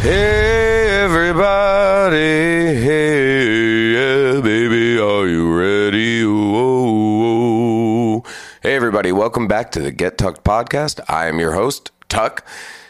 Hey everybody, hey yeah, baby, are you ready? Whoa, whoa. Hey everybody, welcome back to the Get Tucked podcast. I am your host, Tuck.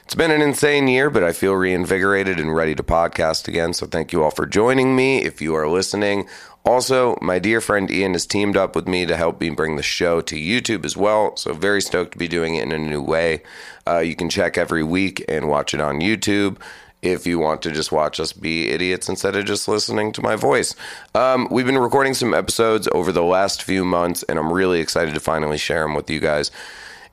It's been an insane year, but I feel reinvigorated and ready to podcast again. So thank you all for joining me. If you are listening, also, my dear friend Ian has teamed up with me to help me bring the show to YouTube as well. So, very stoked to be doing it in a new way. Uh, you can check every week and watch it on YouTube if you want to just watch us be idiots instead of just listening to my voice. Um, we've been recording some episodes over the last few months, and I'm really excited to finally share them with you guys.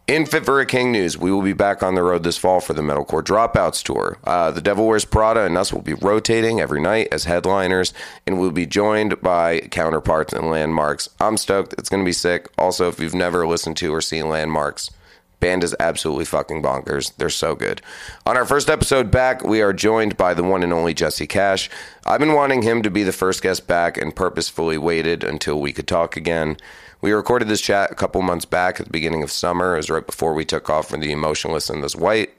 In Fit for a King news, we will be back on the road this fall for the Metalcore Dropouts Tour. Uh, the Devil Wears Prada and us will be rotating every night as headliners, and we'll be joined by counterparts and Landmvrks. I'm stoked. It's going to be sick. Also, if you've never listened to or seen Landmvrks, band is absolutely fucking bonkers. They're so good. On our first episode back, we are joined by the one and only Jesse Cash. I've been wanting him to be the first guest back and purposefully waited until we could talk again. We recorded this chat a couple months back at the beginning of summer. It was right before we took off for the Emotionless in this white,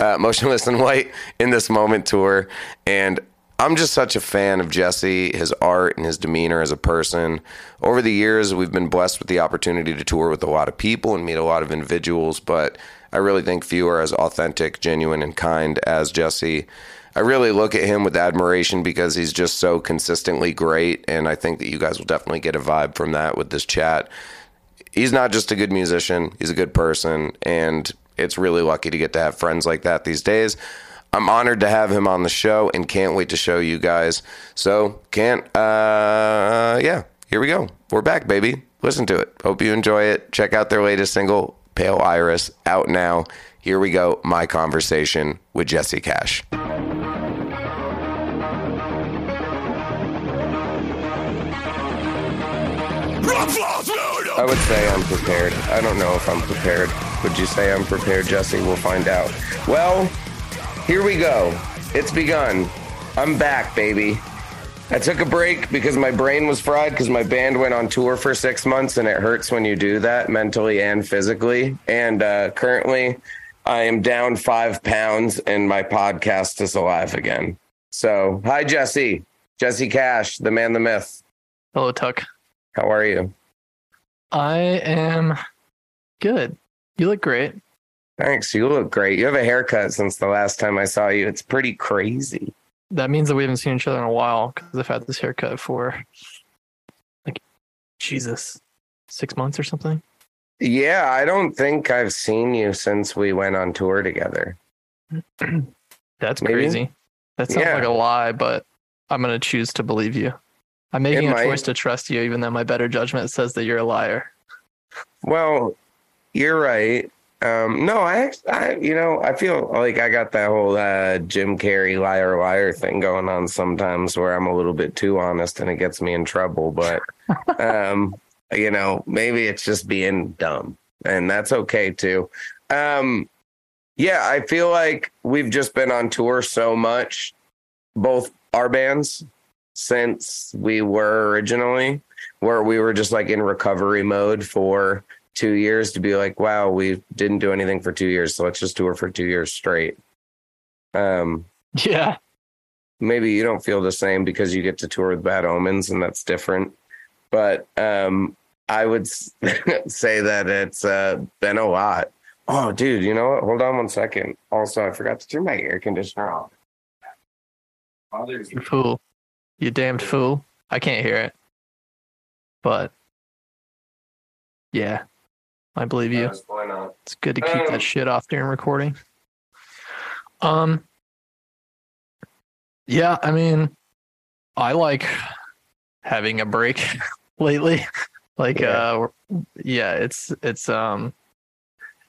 uh, Motionless in White in this moment tour, and I'm just such a fan of Jesse, his art, and his demeanor as a person. Over the years, we've been blessed with the opportunity to tour with a lot of people and meet a lot of individuals, but I really think few are as authentic, genuine, and kind as Jesse. I really look at him with admiration because he's just so consistently great, and I think that you guys will definitely get a vibe from that with this chat. He's not just a good musician, he's a good person, and it's really lucky to get to have friends like that these days. I'm honored to have him on the show and can't wait to show you guys. So, can't, uh, yeah, here we go. We're back, baby. Listen to it. Hope you enjoy it. Check out their latest single, Pale Iris, out now. Here we go. My conversation with Jesse Cash. I would say I'm prepared. I don't know if I'm prepared. Would you say I'm prepared, Jesse? We'll find out. Well, here we go. It's begun. I'm back, baby. I took a break because my brain was fried because my band went on tour for six months and it hurts when you do that mentally and physically. And uh, currently, I am down five pounds and my podcast is alive again. So, hi, Jesse. Jesse Cash, the man, the myth. Hello, Tuck. How are you? I am good. You look great. Thanks. You look great. You have a haircut since the last time I saw you. It's pretty crazy. That means that we haven't seen each other in a while because I've had this haircut for like Jesus, six months or something. Yeah, I don't think I've seen you since we went on tour together. That's Maybe? crazy. That sounds Yeah. like a lie, but I'm gonna choose to believe you. I'm making It a might. choice to trust you, even though my better judgment says that you're a liar. Well, you're right. Um, no, I, I, you know, I feel like I got that whole uh, Jim Carrey liar liar thing going on sometimes, where I'm a little bit too honest and it gets me in trouble. But, um, you know, maybe it's just being dumb, and that's okay too. Um, yeah, I feel like we've just been on tour so much, both our bands since we were originally, where we were just like in recovery mode for two years to be like, wow, we didn't do anything for two years, so let's just tour for two years straight. Um, Yeah. maybe you don't feel the same because you get to tour with Bad Omens, and that's different. But um, I would say that it's uh, been a lot. Oh, dude, you know what? Hold on one second. Also, I forgot to turn my air conditioner off. Fool. You damned fool. I can't hear it. But yeah. I believe you. Why not? It's good to keep Um, that shit off during recording. Um. Yeah, I mean, I like having a break lately. Like, Yeah. uh, yeah, it's it's um,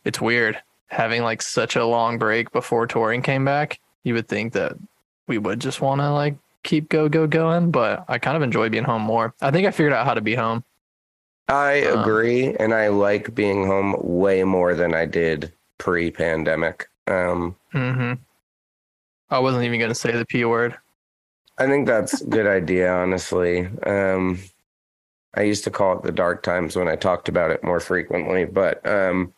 it's weird having like such a long break before touring came back. You would think that we would just want to like keep go go going, but I kind of enjoy being home more. I think I figured out how to be home. I Um, agree, and I like being home way more than I did pre-pandemic. Um, hmm I wasn't even gonna say the p word. I think that's a good idea, honestly. Um, I used to call it the dark times when I talked about it more frequently, but um,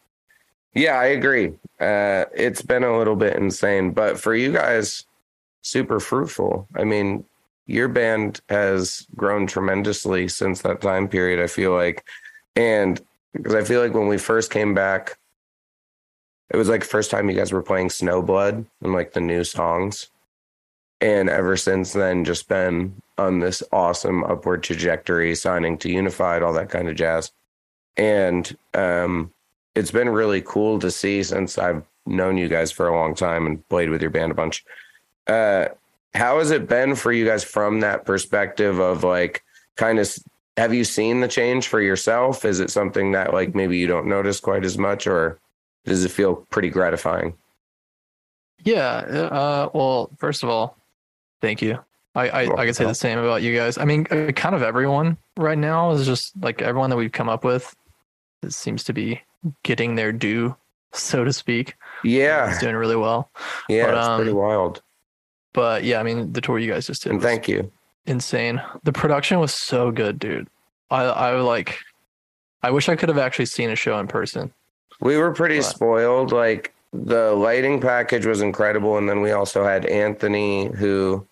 yeah, I agree. Uh, it's been a little bit insane, but for you guys, super fruitful. I mean, your band has grown tremendously since that time period, I feel like. And because I feel like when we first came back, it was like first time you guys were playing Snowblood and like the new songs and ever since then just been on this awesome upward trajectory signing to unified all that kind of jazz and um it's been really cool to see since i've known you guys for a long time and played with your band a bunch uh how has it been for you guys from that perspective of like kind of have you seen the change for yourself is it something that like maybe you don't notice quite as much or does it feel pretty gratifying Yeah. Uh, well, first of all, thank you. I, I, I can say the same about you guys. I mean, uh, kind of everyone right now is just like everyone that we've come up with. It seems to be getting their due, so to speak. yeah It's doing really well. yeah But, it's pretty um, wild But yeah, I mean, the tour you guys just did and thank you insane. The production was so good, dude. I, I like. I wish I could have actually seen a show in person. We were pretty What? spoiled. Like the lighting package was incredible, and then we also had Anthony, who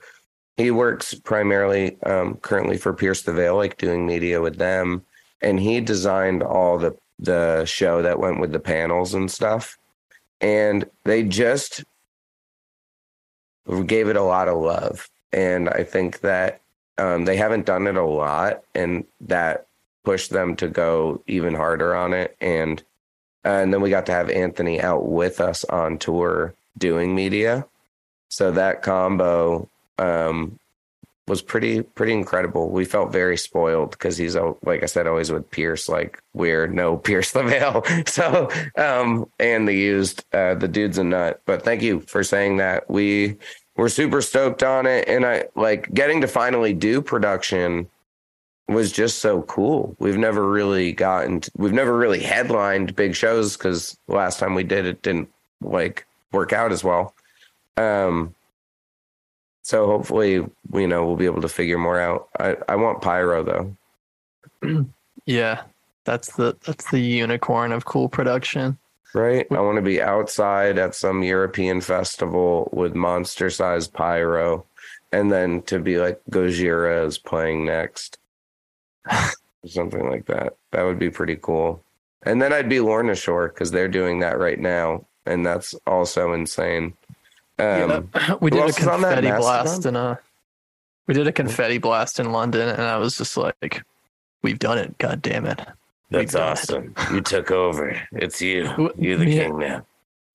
he works primarily um, currently for Pierce the Veil, like doing media with them, and he designed all the the show that went with the panels and stuff, and they just gave it a lot of love, and I think that um, they haven't done it a lot, and that pushed them to go even harder on it, and and then we got to have Anthony out with us on tour doing media. So that combo um, was pretty pretty incredible. We felt very spoiled because he's like I said, always with Pierce. Like we're no Pierce the Veil. So um, and the used uh, the dude's a nut. But thank you for saying that. We were super stoked on it, and I like getting to finally do production was just so cool. We've never really gotten, to, we've never really headlined big shows because last time we did it didn't like work out as well. Um, so hopefully, you know, we'll be able to figure more out. I, I want pyro though, Yeah, that's the that's the unicorn of cool production. right? I want to be outside at some European festival with monster sized pyro, and then to be like Gojira is playing next. something like that. That would be pretty cool. And then I'd be Lorna Shore because they're doing that right now, and that's also insane. Um, Yeah. we did a else is on that? confetti blast in a we did a confetti blast in London, and I was just like, "We've done it! God damn it!" That's awesome. it." You took over. It's you. You're the yeah. king now.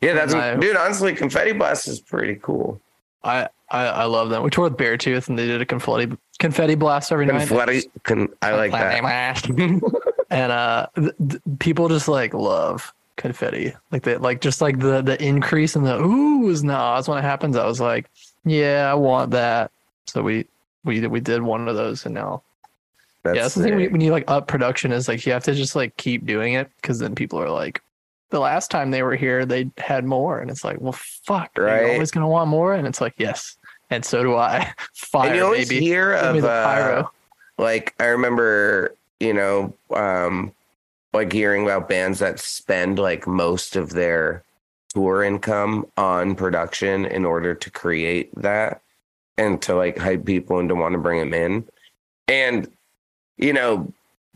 Yeah, that's I- dude. Honestly, confetti blast is pretty cool. I, I I love them. We toured with Beartooth, and they did a confetti confetti blast every night. Confetti. Con, I like that. and uh, th- th- people just like love confetti. Like they like just like the the increase in the oohs and the ahs when it happens. I was like, yeah, I want that. So we we we did one of those, and now That's yeah, that's the thing when you, sick. when you like up production is like you have to just like keep doing it because then people are like, the last time they were here they had more, and it's like, well, fuck, Right. you always gonna want more? And it's like, yes, and so do I. Fire, and you always baby. hear Give of the uh, pyro. like I remember, you know, um, like hearing about bands that spend like most of their tour income on production in order to create that and to like hype people and to want to bring them in. And, you know,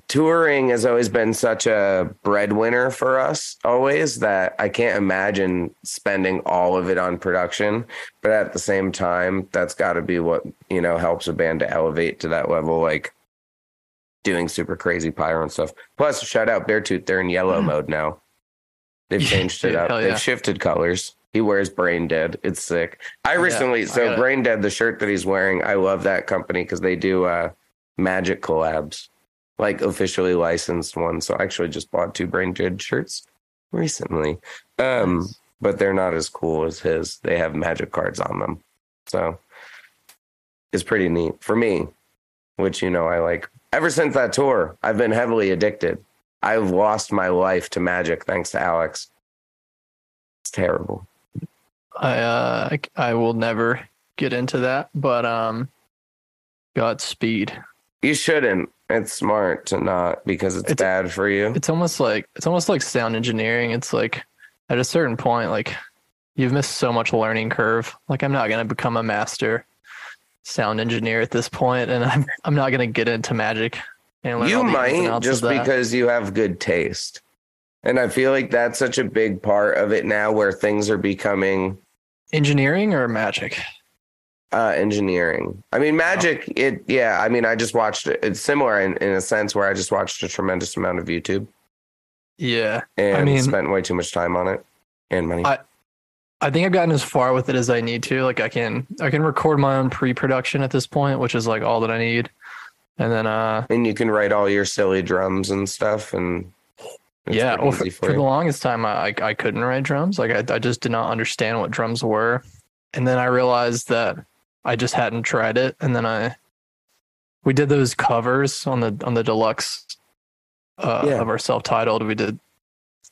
touring has always been such a breadwinner for us always that I can't imagine spending all of it on production. But at the same time, that's got to be what, you know, helps a band to elevate to that level. Like, doing super crazy pyro and stuff. Plus, shout out Beartooth, they're in yellow mode now. They've Yeah, changed it up. hell They've shifted colors. He wears Brain Dead. It's sick. I Yeah, recently, I so. Brain Dead, the shirt that he's wearing, I love that company because they do uh, magic collabs, like officially licensed ones. So I actually just bought two Brain Dead shirts recently. Um, but they're not as cool as his. They have magic cards on them. So it's pretty neat for me, which, you know, I like. Ever since that tour, I've been heavily addicted. I've lost my life to magic thanks to Alex. It's terrible. I uh I, I will never get into that, but um Godspeed. You shouldn't. It's smart to not because it's, It's- bad for you. It's almost like it's almost like sound engineering. It's like at a certain point, like you've missed so much learning curve. Like I'm not gonna become a master sound engineer at this point, and I'm I'm not gonna get into magic. And You all the ins and might just because you have good taste. And I feel like that's such a big part of it now where things are becoming engineering or magic. uh engineering. I mean magic it yeah, I mean I just watched it. It's similar in, in a sense where I just watched a tremendous amount of YouTube Yeah, and mean- spent way too much time on it and money. I- I think I've gotten as far with it as I need to. Like I can I can record my own pre-production at this point, which is like all that I need. And then uh and you can write all your silly drums and stuff and yeah, well, for, for for the longest time I, I I couldn't write drums. Like I I just did not understand what drums were. And then I realized that I just hadn't tried it. And then I we did those covers on the on the deluxe uh, Yeah. of our self-titled. We did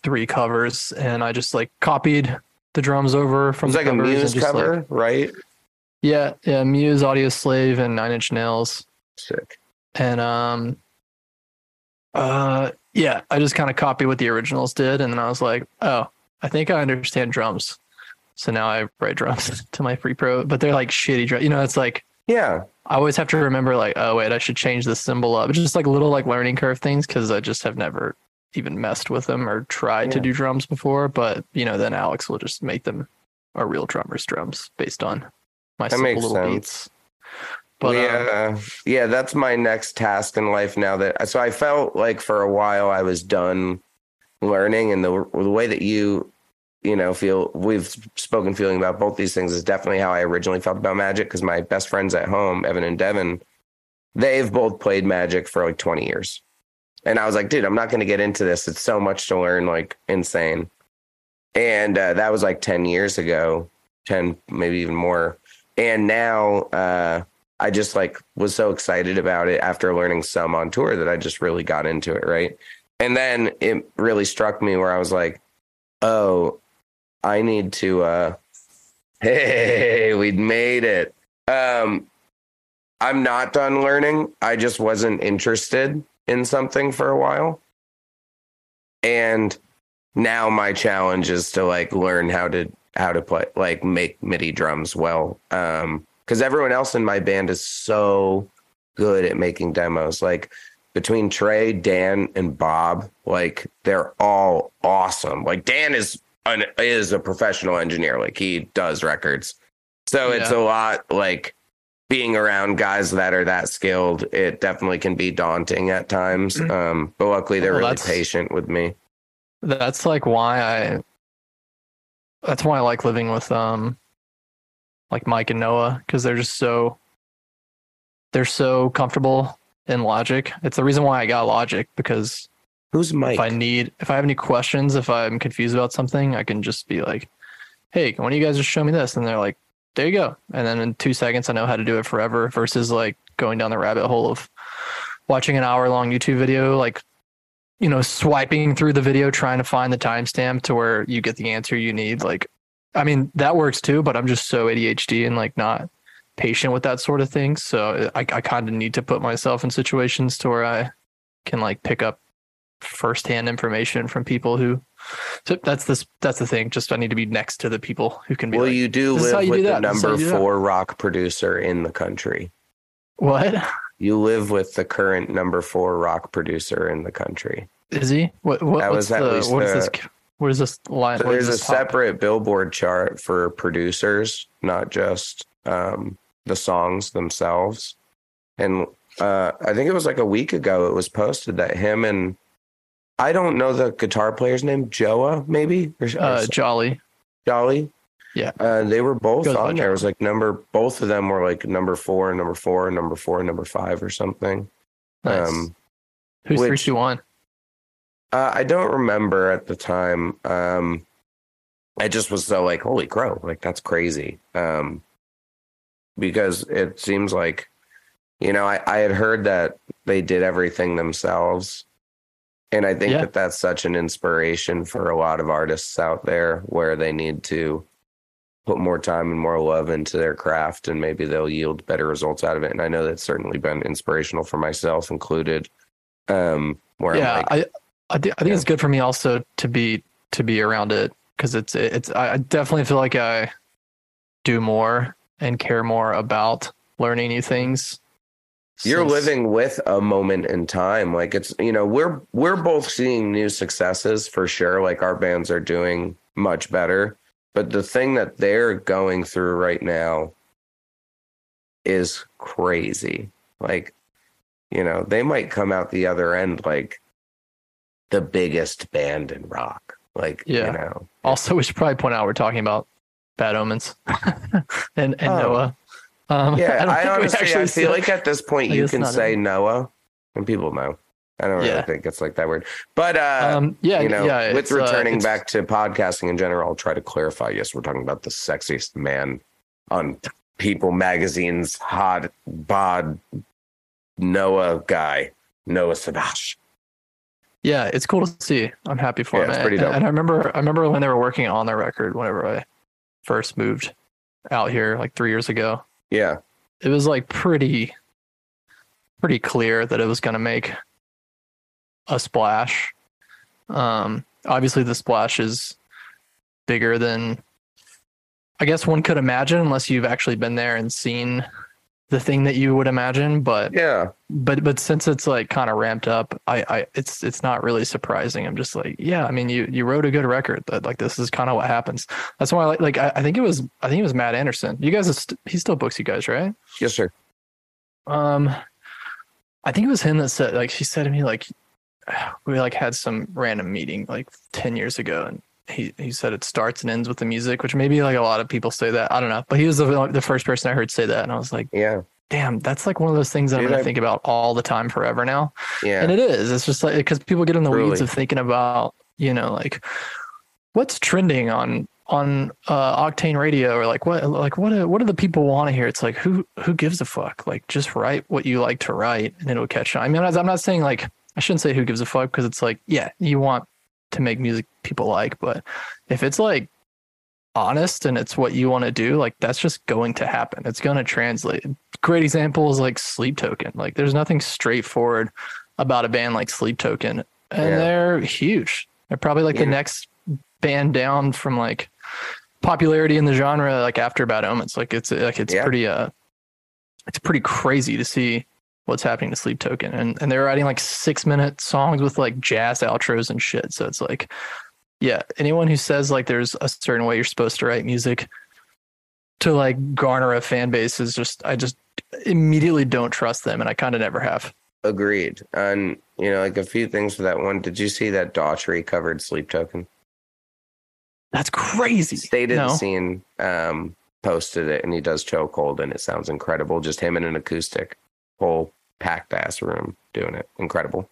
three covers, and I just like copied the drums over from the like a Muse just, like- right? yeah, yeah, Muse, Audioslave, and Nine Inch Nails. Sick. And um uh yeah, I just kind of copied what the originals did and then I was like, "Oh, I think I understand drums." So now I write drums to my pre-pro, but they're like shitty drums. You know, it's like Yeah. I always have to remember like, "Oh, wait, I should change the cymbal up." It's just like little like learning curve things cuz I just have never even messed with them or tried to do drums before, but you know, then Alex will just make them a real drummer's drums based on my That simple little sense. beats. But But um, yeah, yeah, that's my next task in life now. That so I felt like for a while I was done learning, and the the way that you, you know, feel we've spoken feeling about both these things is definitely how I originally felt about Magic. Because my best friends at home, Evan and Devin, they've both played Magic for like twenty years, and I was like, dude, I'm not going to get into this. It's so much to learn, like insane. And uh, that was like ten years ago, ten maybe even more. And now. uh I just like was so excited about it after learning some on tour that I just really got into it, right? And then it really struck me where I was like, "Oh, I need to uh hey, we'd made it." Um I'm not done learning. I just wasn't interested in something for a while. And now my challenge is to like learn how to how to play like make MIDI drums well. Um because everyone else in my band is so good at making demos. Like between Trey, Dan, and Bob, like they're all awesome. Like Dan is an is a professional engineer. Like he does records. So it's a lot like being around guys that are that skilled. It definitely can be daunting at times. Um, but luckily they're Well, really patient with me. that's like why I that's why I like living with um like Mike and Noah because they're just so they're so comfortable in logic. It's the reason why I got logic because Who's Mike? if I need if I have any questions, if I'm confused about something, I can just be like, Hey, why don't you guys just show me this? And they're like, There you go. And then in two seconds I know how to do it forever versus like going down the rabbit hole of watching an hour long YouTube video, like you know, swiping through the video trying to find the timestamp to where you get the answer you need. Like I mean, that works too, but I'm just so ADHD and like not patient with that sort of thing. So I, I kind of need to put myself in situations to where I can like pick up firsthand information from people who. So that's this. That's the thing. Just I need to be next to the people who can be well, like, you do "This live you with do the. This is number you that." four rock producer in the country. "What You live with the current number four rock producer in the country. is he? What? What? That what's was at the? least What is the- this? What is this line? So is there's a top? separate Billboard chart for producers, not just um, the songs themselves. And uh, I think it was like a week ago. It was posted that him and I don't know the guitar player's name, Joa maybe or, or Uh, Jolly. Jolly. Yeah. Uh, they were both Goes on there. It was like number. Both of them were like number four, number four, number four, number five, or something. Nice. Um, Who's three, which- two, one? Uh, I don't remember at the time. Um, I just was so like, holy crow, like that's crazy. Um, because it seems like, you know, I, I had heard that they did everything themselves. And I think Yeah. that that's such an inspiration for a lot of artists out there where they need to put more time and more love into their craft and maybe they'll yield better results out of it. And I know that's certainly been inspirational for myself included. Um, where yeah, like, I I, thi- I think Yeah. it's good for me also to be to be around it because it's it's I definitely feel like I do more and care more about learning new things. You're since- living with a moment in time like it's you know we're we're both seeing new successes for sure like our bands are doing much better but the thing that they're going through right now is crazy like you know they might come out the other end like the biggest band in rock like Yeah. you know Also, we should probably point out we're talking about Bad Omens and and Oh. Noah. Um, yeah i, we honestly i feel like at this point I you can say in- noah and people know i don't really Yeah. think it's like that word but uh um, yeah, you know, yeah. with uh, returning back to podcasting in general, I'll try to clarify. Yes, we're talking about the sexiest man on People Magazine's hot bod Noah guy, Noah Sadash. Yeah, it's cool to see. I'm happy for Yeah, him. And- dope. And I remember, I remember when they were working on the record. Whenever I first moved out here, like three years ago, Yeah, it was like pretty, pretty clear that it was going to make a splash. Um, obviously, the splash is bigger than I guess one could imagine, unless you've actually been there and seen the thing that you would imagine. But yeah, but but since it's like kind of ramped up i i it's it's not really surprising i'm just like yeah i mean you you wrote a good record that like this is kind of what happens that's why I like like I, I think it was i think it was matt anderson you guys are st- he still books you guys right yes, sir. um i think it was him that said like she said to me like we like had some random meeting like 10 years ago and he, he said it starts and ends with the music which maybe like a lot of people say that i don't know but he was the, the first person i heard say that and i was like Yeah, damn that's like one of those things that i'm gonna I- think about all the time forever now yeah, and it is. It's just like because people get in the weeds of thinking about, you know, like what's trending on on uh, Octane Radio or like what like what do, what do the people want to hear? It's like who who gives a fuck? Like just write what you like to write and it'll catch on. I mean, I'm not saying like I shouldn't say who gives a fuck because it's like yeah, you want to make music people like, but if it's like honest and it's what you want to do, like that's just going to happen. It's going to translate. Great example is like Sleep Token. Like there's nothing straightforward about a band like Sleep Token, and Yeah. they're huge. They're probably like the next band down from like popularity in the genre, like after Bad Omens. Like it's like it's Yeah. pretty uh, it's pretty crazy to see what's happening to Sleep Token, and and they're writing like six minute songs with like jazz outros and shit. So it's like, yeah, anyone who says like there's a certain way you're supposed to write music to like garner a fan base is just I just immediately don't trust them, and I kind of never have. agreed. And you know, like a few things for that one. Did you see that Daughtry covered Sleep Token? That's crazy. Stated no. the scene, um, posted it, and he does chokehold, and it sounds incredible. Just him in an acoustic, whole packed ass room doing it. Incredible.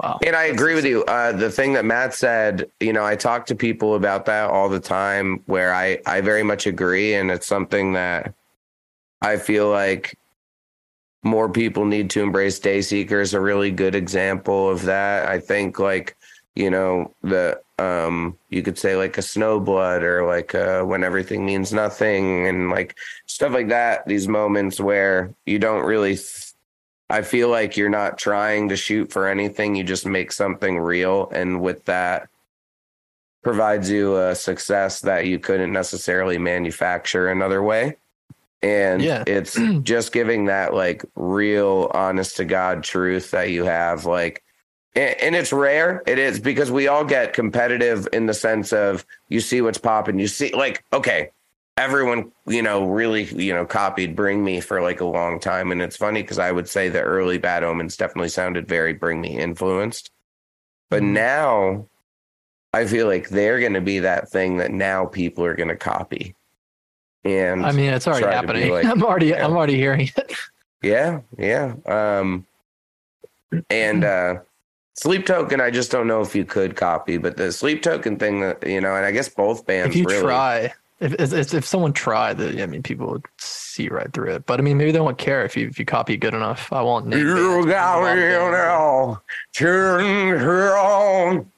Wow. And I agree with you. Uh, the thing that Matt said, you know, I talk to people about that all the time where I, I very much agree. And it's something that I feel like more people need to embrace. Dayseeker is a really good example of that. I think like, you know, the, um, you could say like a snowblood or like, uh, when everything means nothing and like stuff like that. These moments where you don't really th- I feel like you're not trying to shoot for anything. You just make something real. And with that, provides you a success that you couldn't necessarily manufacture another way. And Yeah. it's just giving that like real honest to God truth that you have. Like, and, and it's rare. It is because we all get competitive in the sense of you see what's popping. You see, like, okay, everyone, you know, really, you know, copied Bring Me for like a long time. And it's funny because I would say the early Bad Omens definitely sounded very Bring Me influenced. But Mhm. now I feel like they're going to be that thing that now people are going to copy. And I mean, it's already try to be happening. like- I'm already, yeah. I'm already hearing it. Yeah, yeah. Um, and uh, Sleep Token, I just don't know if you could copy, but the Sleep Token thing that you know, and I guess both bands if you really. try, if, if if someone tried, I mean, people would see right through it. But I mean, maybe they won't care if you if you copy good enough. I won't You got me lot of bands that- now, turn her on.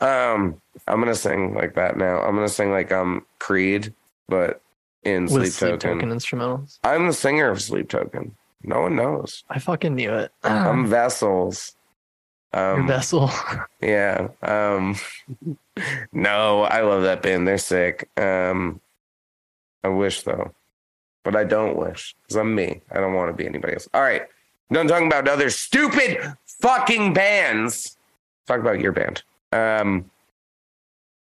Um, I'm gonna sing like that now. I'm gonna sing like um Creed, but in with Sleep, sleep Token. token instrumentals. I'm the singer of Sleep Token. No one knows. I fucking knew it. I'm Vessels. Your Um, vessel. Yeah. Um no, I love that band. They're sick. Um I wish though. But I don't wish because I'm me. I don't want to be anybody else. All right. Done talking about other stupid fucking bands. Talk about your band. Um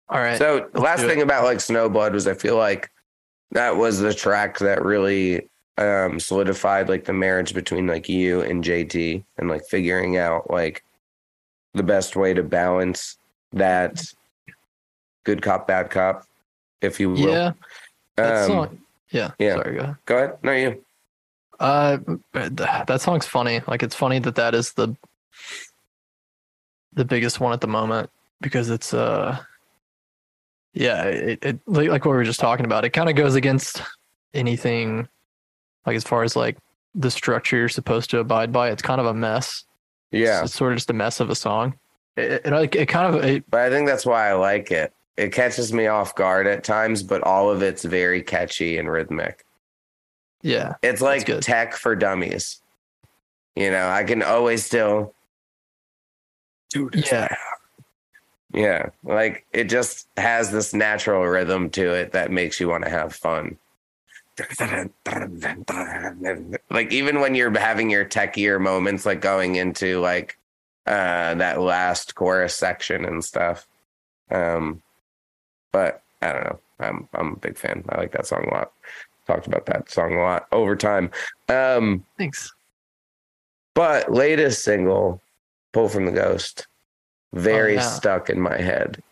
All right. so last it. thing about like Snowblood was I feel like that was the track that really um solidified like the marriage between like you and JT and like figuring out like the best way to balance that good cop bad cop if you will. yeah. That Um, song. Yeah. yeah. Sorry. Go ahead. Go ahead. No, you. Uh, that song's funny. Like it's funny that that is the the biggest one at the moment because it's uh yeah it, it like, like what we were just talking about. It kind of goes against anything like as far as like the structure you're supposed to abide by. It's kind of a mess. Yeah. It's, it's sort of just a mess of a song. It, it, it, it kind of it, But I think that's why I like it. It catches me off guard at times, but all of it's very catchy and rhythmic. yeah It's like tech for dummies. You know, I can always still do this. Yeah. Yeah. Like it just has this natural rhythm to it that makes you want to have fun. Like even when you're having your techier moments, like going into like uh that last chorus section and stuff. Um but I don't know. I'm I'm a big fan. I like that song a lot. Talked about that song a lot over time. Um thanks. but latest single, Pull from the Ghost, very Oh, yeah. stuck in my head.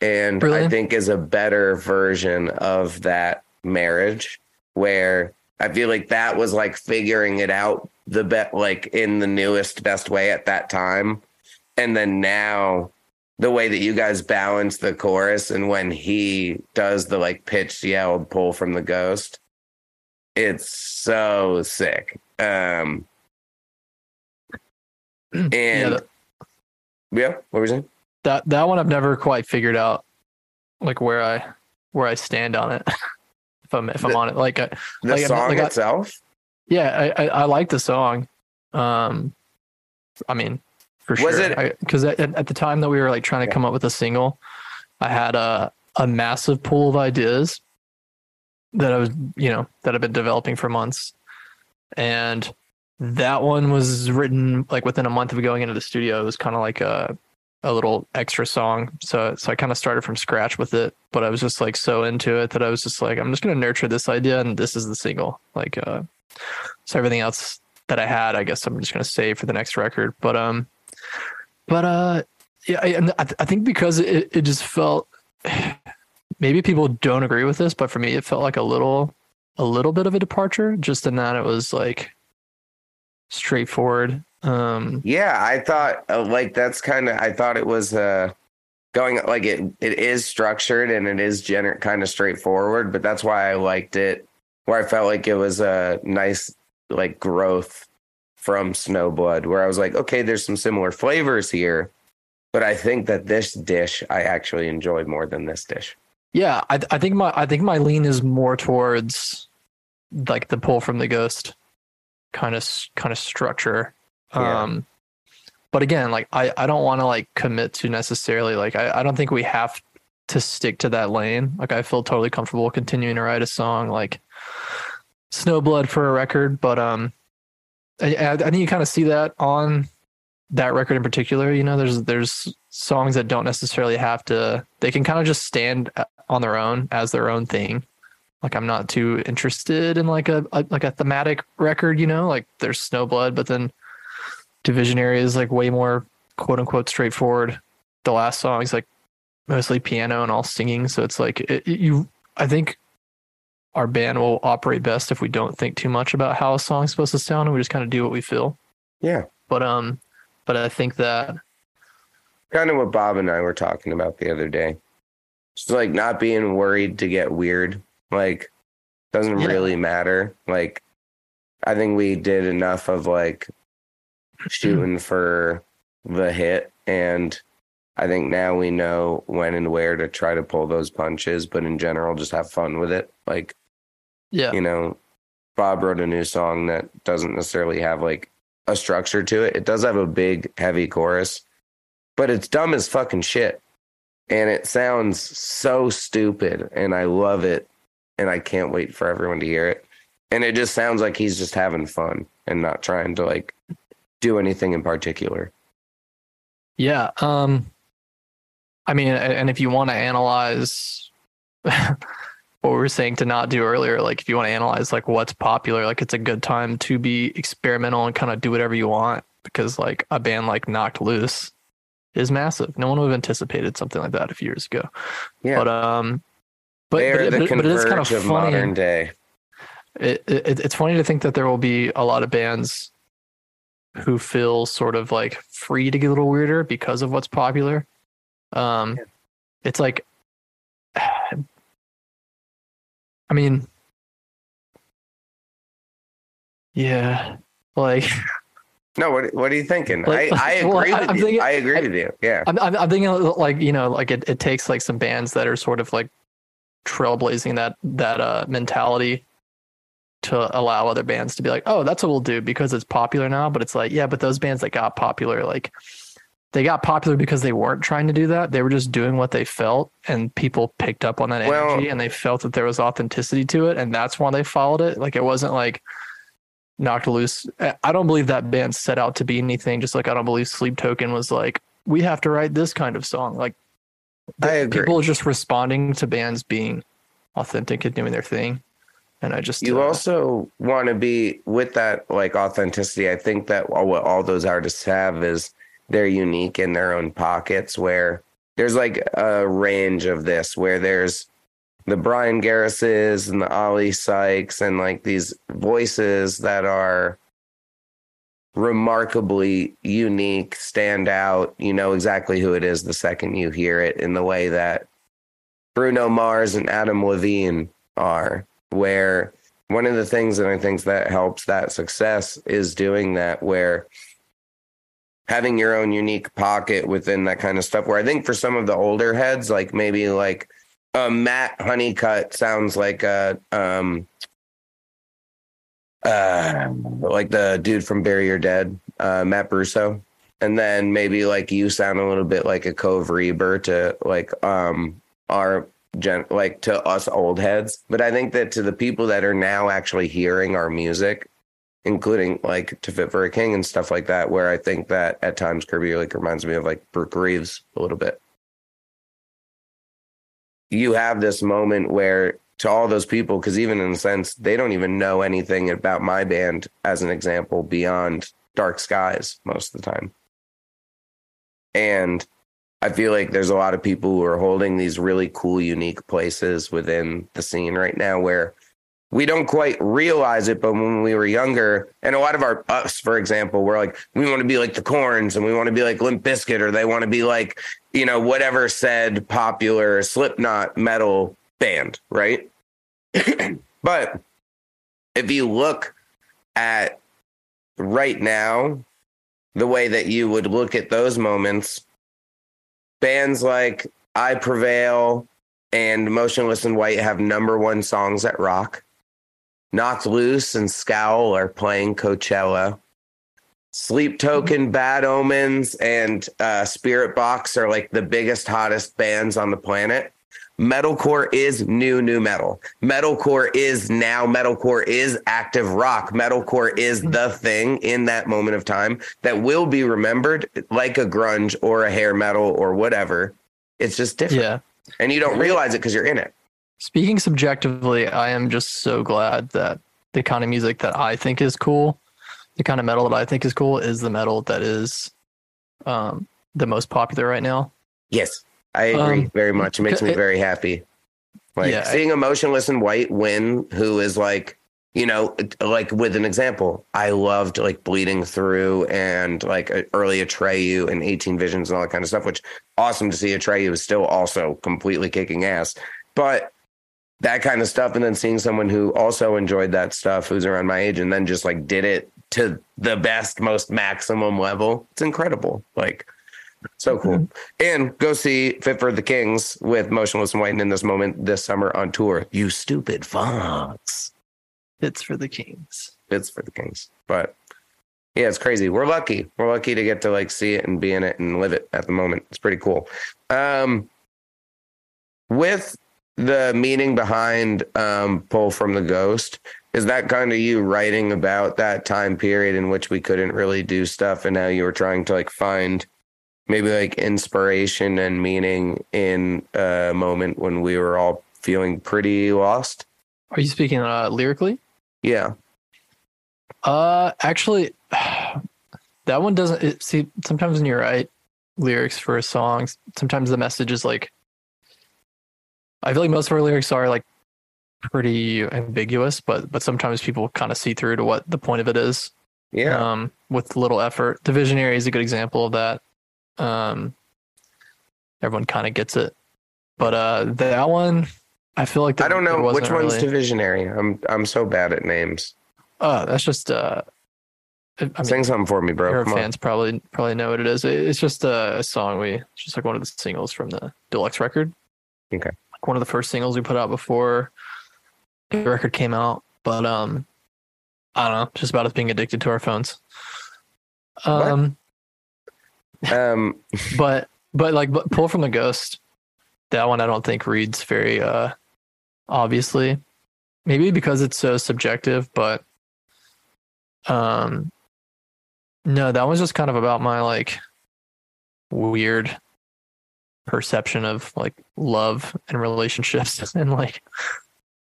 And Really? I think is a better version of that marriage where I feel like that was like figuring it out the bet like in the newest best way at that time. And then now the way that you guys balance the chorus and when he does the like pitched yelled pull from the ghost, it's so sick. Um and yeah, yeah, what were you saying? that that one I've never quite figured out like where I where I stand on it. if I'm if I'm on it, like I, The Like, song like I- itself? yeah, I, I I like the song. Um, I mean, for Was sure, it- because at, at the time that we were like trying to Yeah. come up with a single, I had a a massive pool of ideas that I was you know that I've been developing for months, and that one was written like within a month of going into the studio. It was kind of like a a little extra song. So so I kind of started from scratch with it, but I was just like so into it that I was just like, I'm just gonna nurture this idea and this is the single. Like uh so everything else that I had, I guess I'm just gonna save for the next record. But um but uh yeah, I, I, th- I think because it, it just felt maybe people don't agree with this, but for me it felt like a little a little bit of a departure, just in that it was like straightforward. Um Yeah, I thought uh, like that's kind of I thought it was uh going like it it is structured and it is gener- kind of straightforward, but that's why I liked it. Where I felt like it was a nice like growth from Snowblood, where I was like, okay, there's some similar flavors here, but I think that this dish I actually enjoy more than this dish. Yeah, I I think my I think my lean is more towards like the pull from the ghost kind of kind of structure. Yeah. Um but again, like I I don't want to like commit to necessarily like I I don't think we have to stick to that lane. Like I feel totally comfortable continuing to write a song like Snowblood for a record, but um I, I think you kind of see that on that record in particular, you know, there's there's songs that don't necessarily have to they can kind of just stand uh, on their own as their own thing. like I'm not too interested in like a, a like a thematic record, you know, like there's Snowblood, but then Divisionary is like way more quote unquote straightforward. The last song is like mostly piano and all singing, so it's like it, you. I think our band will operate best if we don't think too much about how a song's supposed to sound and we just kind of do what we feel. Yeah. But um, but I think that kind of what Bob and I were talking about the other day. Just like not being worried to get weird. Like doesn't Yeah. really matter. Like I think we did enough of like shooting for the hit and I think now we know when and where to try to pull those punches, but in general just have fun with it. Like yeah, you know, Bob wrote a new song that doesn't necessarily have like a structure to it. It does have a big, heavy chorus, but it's dumb as fucking shit. And it sounds so stupid. And I love it. And I can't wait for everyone to hear it. And it just sounds like he's just having fun and not trying to like do anything in particular. yeah. Um, I mean, and if you want to analyze what we were saying to not do earlier, like if you want to analyze like what's popular, like it's a good time to be experimental and kind of do whatever you want because like a band like Knocked Loose is massive. No one would have anticipated something like that a few years ago. Yeah. But um, but They're but, the it, but it is kind of of funny. modern day. it, it it's funny to think that there will be a lot of bands who feel sort of like free to get a little weirder because of what's popular. Um, Yeah. it's like, I mean, yeah, like No, what what are you thinking? Like- I, I well, agree I- with I'm you. thinking- I agree I- with you. Yeah. I'm, I'm, I'm thinking like you know like it, it takes like some bands that are sort of like trailblazing that that uh mentality to allow other bands to be like oh that's what we'll do because it's popular now but it's like yeah but those bands that got popular like they got popular because they weren't trying to do that. They were just doing what they felt and people picked up on that Well- energy and they felt that there was authenticity to it and that's why they followed it. Like it wasn't like knocked loose. I- i don't believe that band set out to be anything just like i don't believe sleep token was like we have to write this kind of song. Like I agree. people are just responding to bands being authentic and doing their thing and i just you uh, also want to be with that like authenticity i think that all, what all those artists have is they're unique in their own pockets where there's like a range of this where there's the bryan garrises and the oli sykes and like these voices that are remarkably unique stand out you know exactly who it is the second you hear it in the way that bruno mars and adam levine are where one of the things that I think that helps that success is doing that where having your own unique pocket within that kind of stuff where I think for some of the older heads like maybe like um, Matt Honeycutt sounds like a um uh like the dude from Bury Your Dead, uh Mat Bruso. And then maybe like you sound a little bit like a Cove Reber to like um our gen like to us old heads but i think that to the people that are now actually hearing our music including like to fit for a king and stuff like that where i think that at times kirby like reminds me of like brook reeves a little bit. You have this moment where to all those people because even in a sense they don't even know anything about my band as an example beyond dark skies most of the time. And I feel like there's a lot of people who are holding these really cool, unique places within the scene right now where we don't quite realize it, but when we were younger, and a lot of our us, for example, we're like, we want to be like the Korns and we want to be like Limp Bizkit, or they want to be like, you know, whatever said popular Slipknot metal band, right? but if you look at right now, the way that you would look at those moments, bands like I Prevail and Motionless in White have number one songs at rock. Knocked Loose and Scowl are playing Coachella. Sleep Token, Bad Omens, and uh, Spiritbox are like the biggest, hottest bands on the planet. Metalcore is new, new metal. Metalcore is now, metalcore is active rock. Metalcore is the thing in that moment of time that will be remembered like a grunge or a hair metal or whatever. It's just different. yeah And you don't realize it because you're in it. Speaking subjectively, I am just so glad that the kind of music that I think is cool, the kind of metal that I think is cool, is the metal that is um, the most popular right now. Yes, I agree Um, very much. It makes me very happy. Like Yeah, seeing Emotionless in White win, who is like, you know, like with an example, I loved like Bleeding Through and like early Atreyu and 18 Visions and all that kind of stuff, which awesome to see Atreyu is still also completely kicking ass. But that kind of stuff, and then seeing someone who also enjoyed that stuff, who's around my age, and then just like did it to the best, most maximum level, it's incredible. Like, so cool. And go see Fit for the Kings with Motionless in White in this moment this summer on tour. You stupid fox. It's for the Kings. It's for the Kings. But yeah, it's crazy. We're lucky. We're lucky to get to like see it and be in it and live it at the moment. It's pretty cool. Um with the meaning behind um Pull from the Ghost, is that kind of you writing about that time period in which we couldn't really do stuff and now you were trying to like find maybe like inspiration and meaning in a moment when we were all feeling pretty lost? Are you speaking uh, lyrically? Yeah. Uh, actually, that one doesn't. It, see, sometimes when you write lyrics for a song, sometimes the message is like. I feel like most of our lyrics are like pretty ambiguous, but but sometimes people kind of see through to what the point of it is. Yeah. Um, with little effort. The Visionary is a good example of that. Um, everyone kind of gets it, but uh, that one, I feel like I don't know which one's really- divisionary. I'm I'm so bad at names. Oh, that's just uh, I mean, Sing something for me, bro. Erra Come on. fans probably probably know what it is. It's just a, a song we it's just like one of the singles from the deluxe record. Okay. One of the first singles we put out before the record came out. But um I don't know, just about us being addicted to our phones. Um Um, but but like but pull from the ghost, that one I don't think reads very uh obviously. Maybe because it's so subjective, but um no, that was just kind of about my like weird perception of like love and relationships and like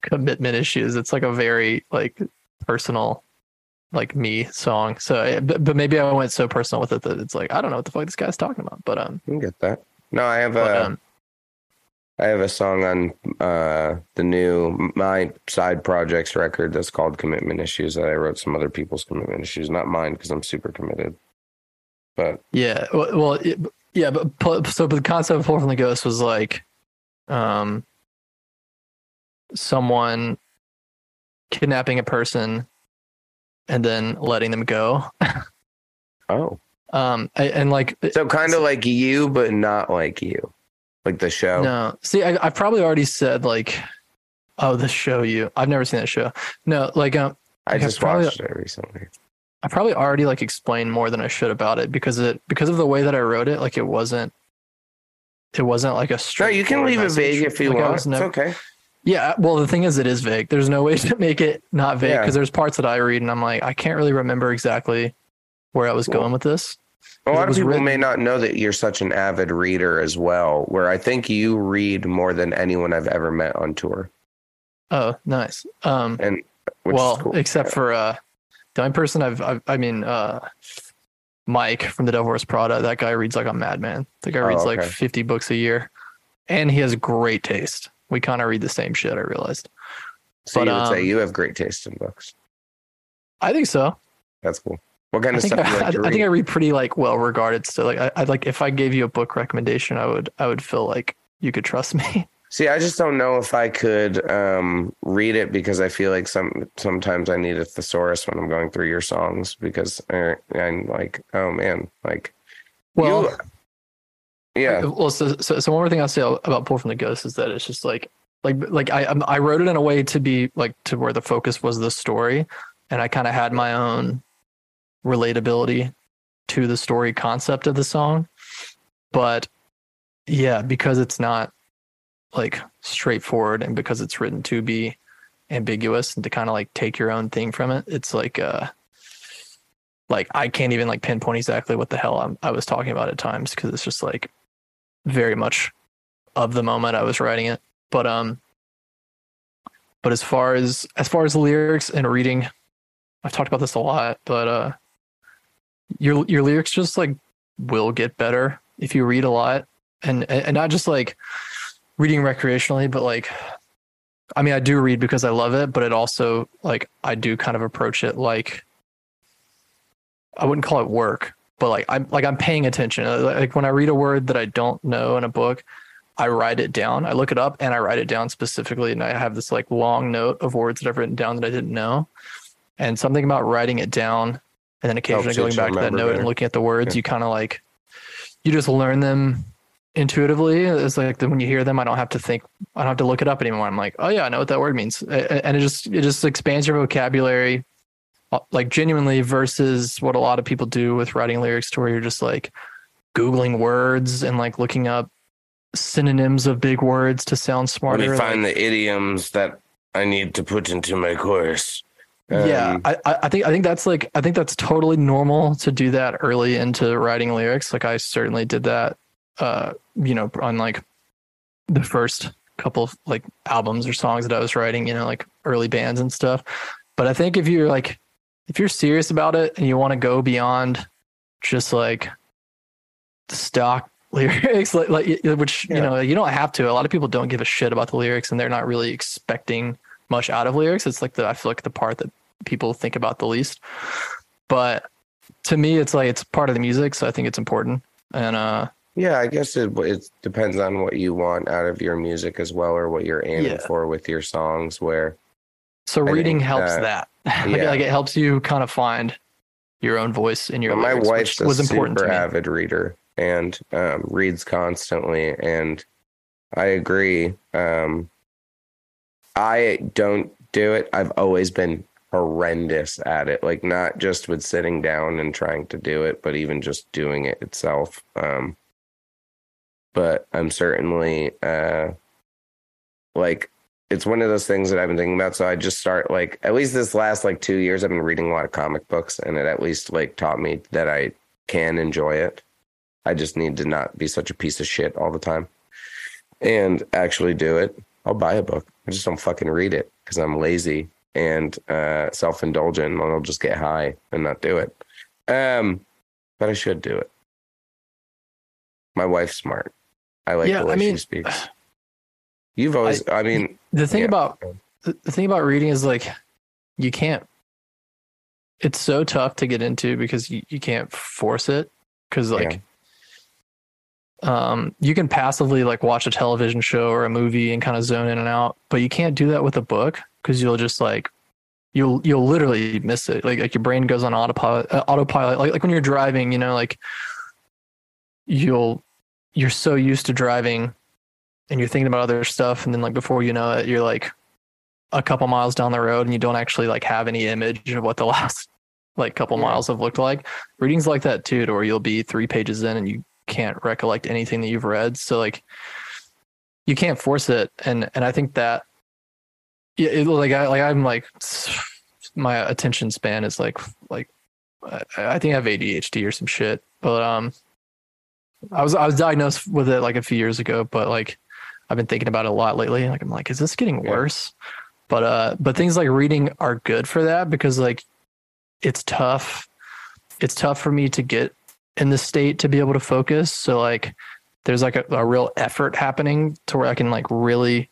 commitment issues. It's like a very like personal like me song. So but, but maybe I went so personal with it that it's like I don't know what the fuck this guy's talking about. But um you can get that. No, I have but, a um I have a song on uh the new my side projects record that's called Commitment Issues that I wrote some other people's commitment issues, not mine because I'm super committed. But Yeah, well, well it, yeah, but so but the concept of pull from the ghost was like, um, someone kidnapping a person and then letting them go. oh, Um, I- and like, so kind of like you, but not like you, like the show. no, see, I, I probably already said like, oh, the show you. I've never seen that show. No, like, um, I Okay, just probably- watched it recently. I probably already like explained more than I should about it because it because of the way that I wrote it. Like, it wasn't. It wasn't like a No, straight. you can leave it vague if you want. It's never, okay. Yeah, well, the thing is, it is vague. There's no way to make it not vague Yeah. because there's parts that I read and I'm like, I can't really remember exactly where I was Well, going with this. A lot of people written- may not know that you're such an avid reader as well, where I think you read more than anyone I've ever met on tour. Oh, nice. Um, And which well, cool. except for uh, the only person I've, I've, I mean, uh, Mike from the Devil Wears Prada. That guy reads like a madman. The guy Oh, reads like 50 books a year, and he has great taste. We kind of read the same shit. I realized. so but, you would say um, you have great taste in books. I think so. That's cool. What kind I of stuff I, like I, I think I read? pretty like well regarded still. Like I, I like if I gave you a book recommendation, I would I would feel like you could trust me. See, I just don't know if I could um, read it because I feel like some sometimes I need a thesaurus when I'm going through your songs because uh, I'm like, oh man, like Well, you, yeah, well, so, so so one more thing I'll say about Pull from the Ghost is that it's just like like like I I wrote it in a way to be like to where the focus was the story, and I kind of had my own relatability to the story concept of the song, but yeah, because it's not like straightforward and because it's written to be ambiguous and to kind of like take your own thing from it, it's like uh like I can't even like pinpoint exactly what the hell I'm, I was talking about at times because it's just like very much of the moment I was writing it. But um, But as far as as far as lyrics and reading, I've talked about this a lot, but uh your your lyrics just like will get better if you read a lot and and not just like reading recreationally, but like I mean I do read because I love it, but it also like I do kind of approach it like I wouldn't call it work, but like I'm like I'm paying attention. Uh, like when I read a word that I don't know in a book, I write it down. I look it up and I write it down specifically, and I have this like long note of words that I've written down that I didn't know. And something about writing it down and then occasionally going back to that note better. and looking at the words, yeah. you kind of like you just learn them intuitively. It's like when you hear them, I don't have to think, I don't have to look it up anymore. I'm like, oh yeah, I know what that word means, and it just it just expands your vocabulary uh, like genuinely versus what a lot of people do with writing lyrics to where you're just like googling words and like looking up synonyms of big words to sound smarter. Let me find like, the idioms that I need to put into my course. Um, yeah, I, I think I think that's like I think that's totally normal to do that early into writing lyrics. Like I certainly did that, uh, you know, on like the first couple of like albums or songs that I was writing, you know, like early bands and stuff. But I think if you're like if you're serious about it and you want to go beyond just like stock lyrics like, like which yeah. you know you don't have to a lot of people don't give a shit about the lyrics and they're not really expecting much out of lyrics it's like the i feel like the part that people think about the least but to me it's like it's part of the music so i think it's important and uh yeah i guess it, it depends on what you want out of your music as well or what you're aiming yeah. for with your songs where so reading helps that. that. like, yeah. like, it helps you kind of find your own voice in your. my wife's was important super avid reader and um, reads constantly, and I agree. Um, I don't do it. I've always been horrendous at it. Like not just with sitting down and trying to do it, but even just doing it itself. Um, but I'm certainly uh, like it's one of those things that I've been thinking about. So I just start like at least this last like two years, I've been reading a lot of comic books, and it at least like taught me that I can enjoy it. I just need to not be such a piece of shit all the time and actually do it. I'll buy a book. I just don't fucking read it because I'm lazy and uh, self indulgent, and I'll just get high and not do it. Um, but I should do it. My wife's smart. I like yeah, the way I mean, she speaks. You've always, I, I mean, the thing yeah. about the thing about reading is like you can't. It's so tough to get into because you, you can't force it because like. Yeah. Um, you can passively like watch a television show or a movie and kind of zone in and out, but you can't do that with a book because you'll just like you'll you'll literally miss it. Like like your brain goes on autopilot. Uh, autopilot. Like like when you're driving, you know, like you'll you're so used to driving and you're thinking about other stuff and then like before you know it you're like a couple miles down the road and you don't actually like have any image of what the last like couple yeah. miles have looked like. Readings like that too to where you'll be three pages in and you can't recollect anything that you've read. So like you can't force it. And and i think that yeah it, like i like i'm like my attention span is like like i think i have adhd or some shit but um i was i was diagnosed with it like a few years ago but like I've been thinking about it a lot lately. Like I'm like, is this getting worse? But uh, but things like reading are good for that because like it's tough. It's tough for me to get in the state to be able to focus. So like there's like a, a real effort happening to where I can like really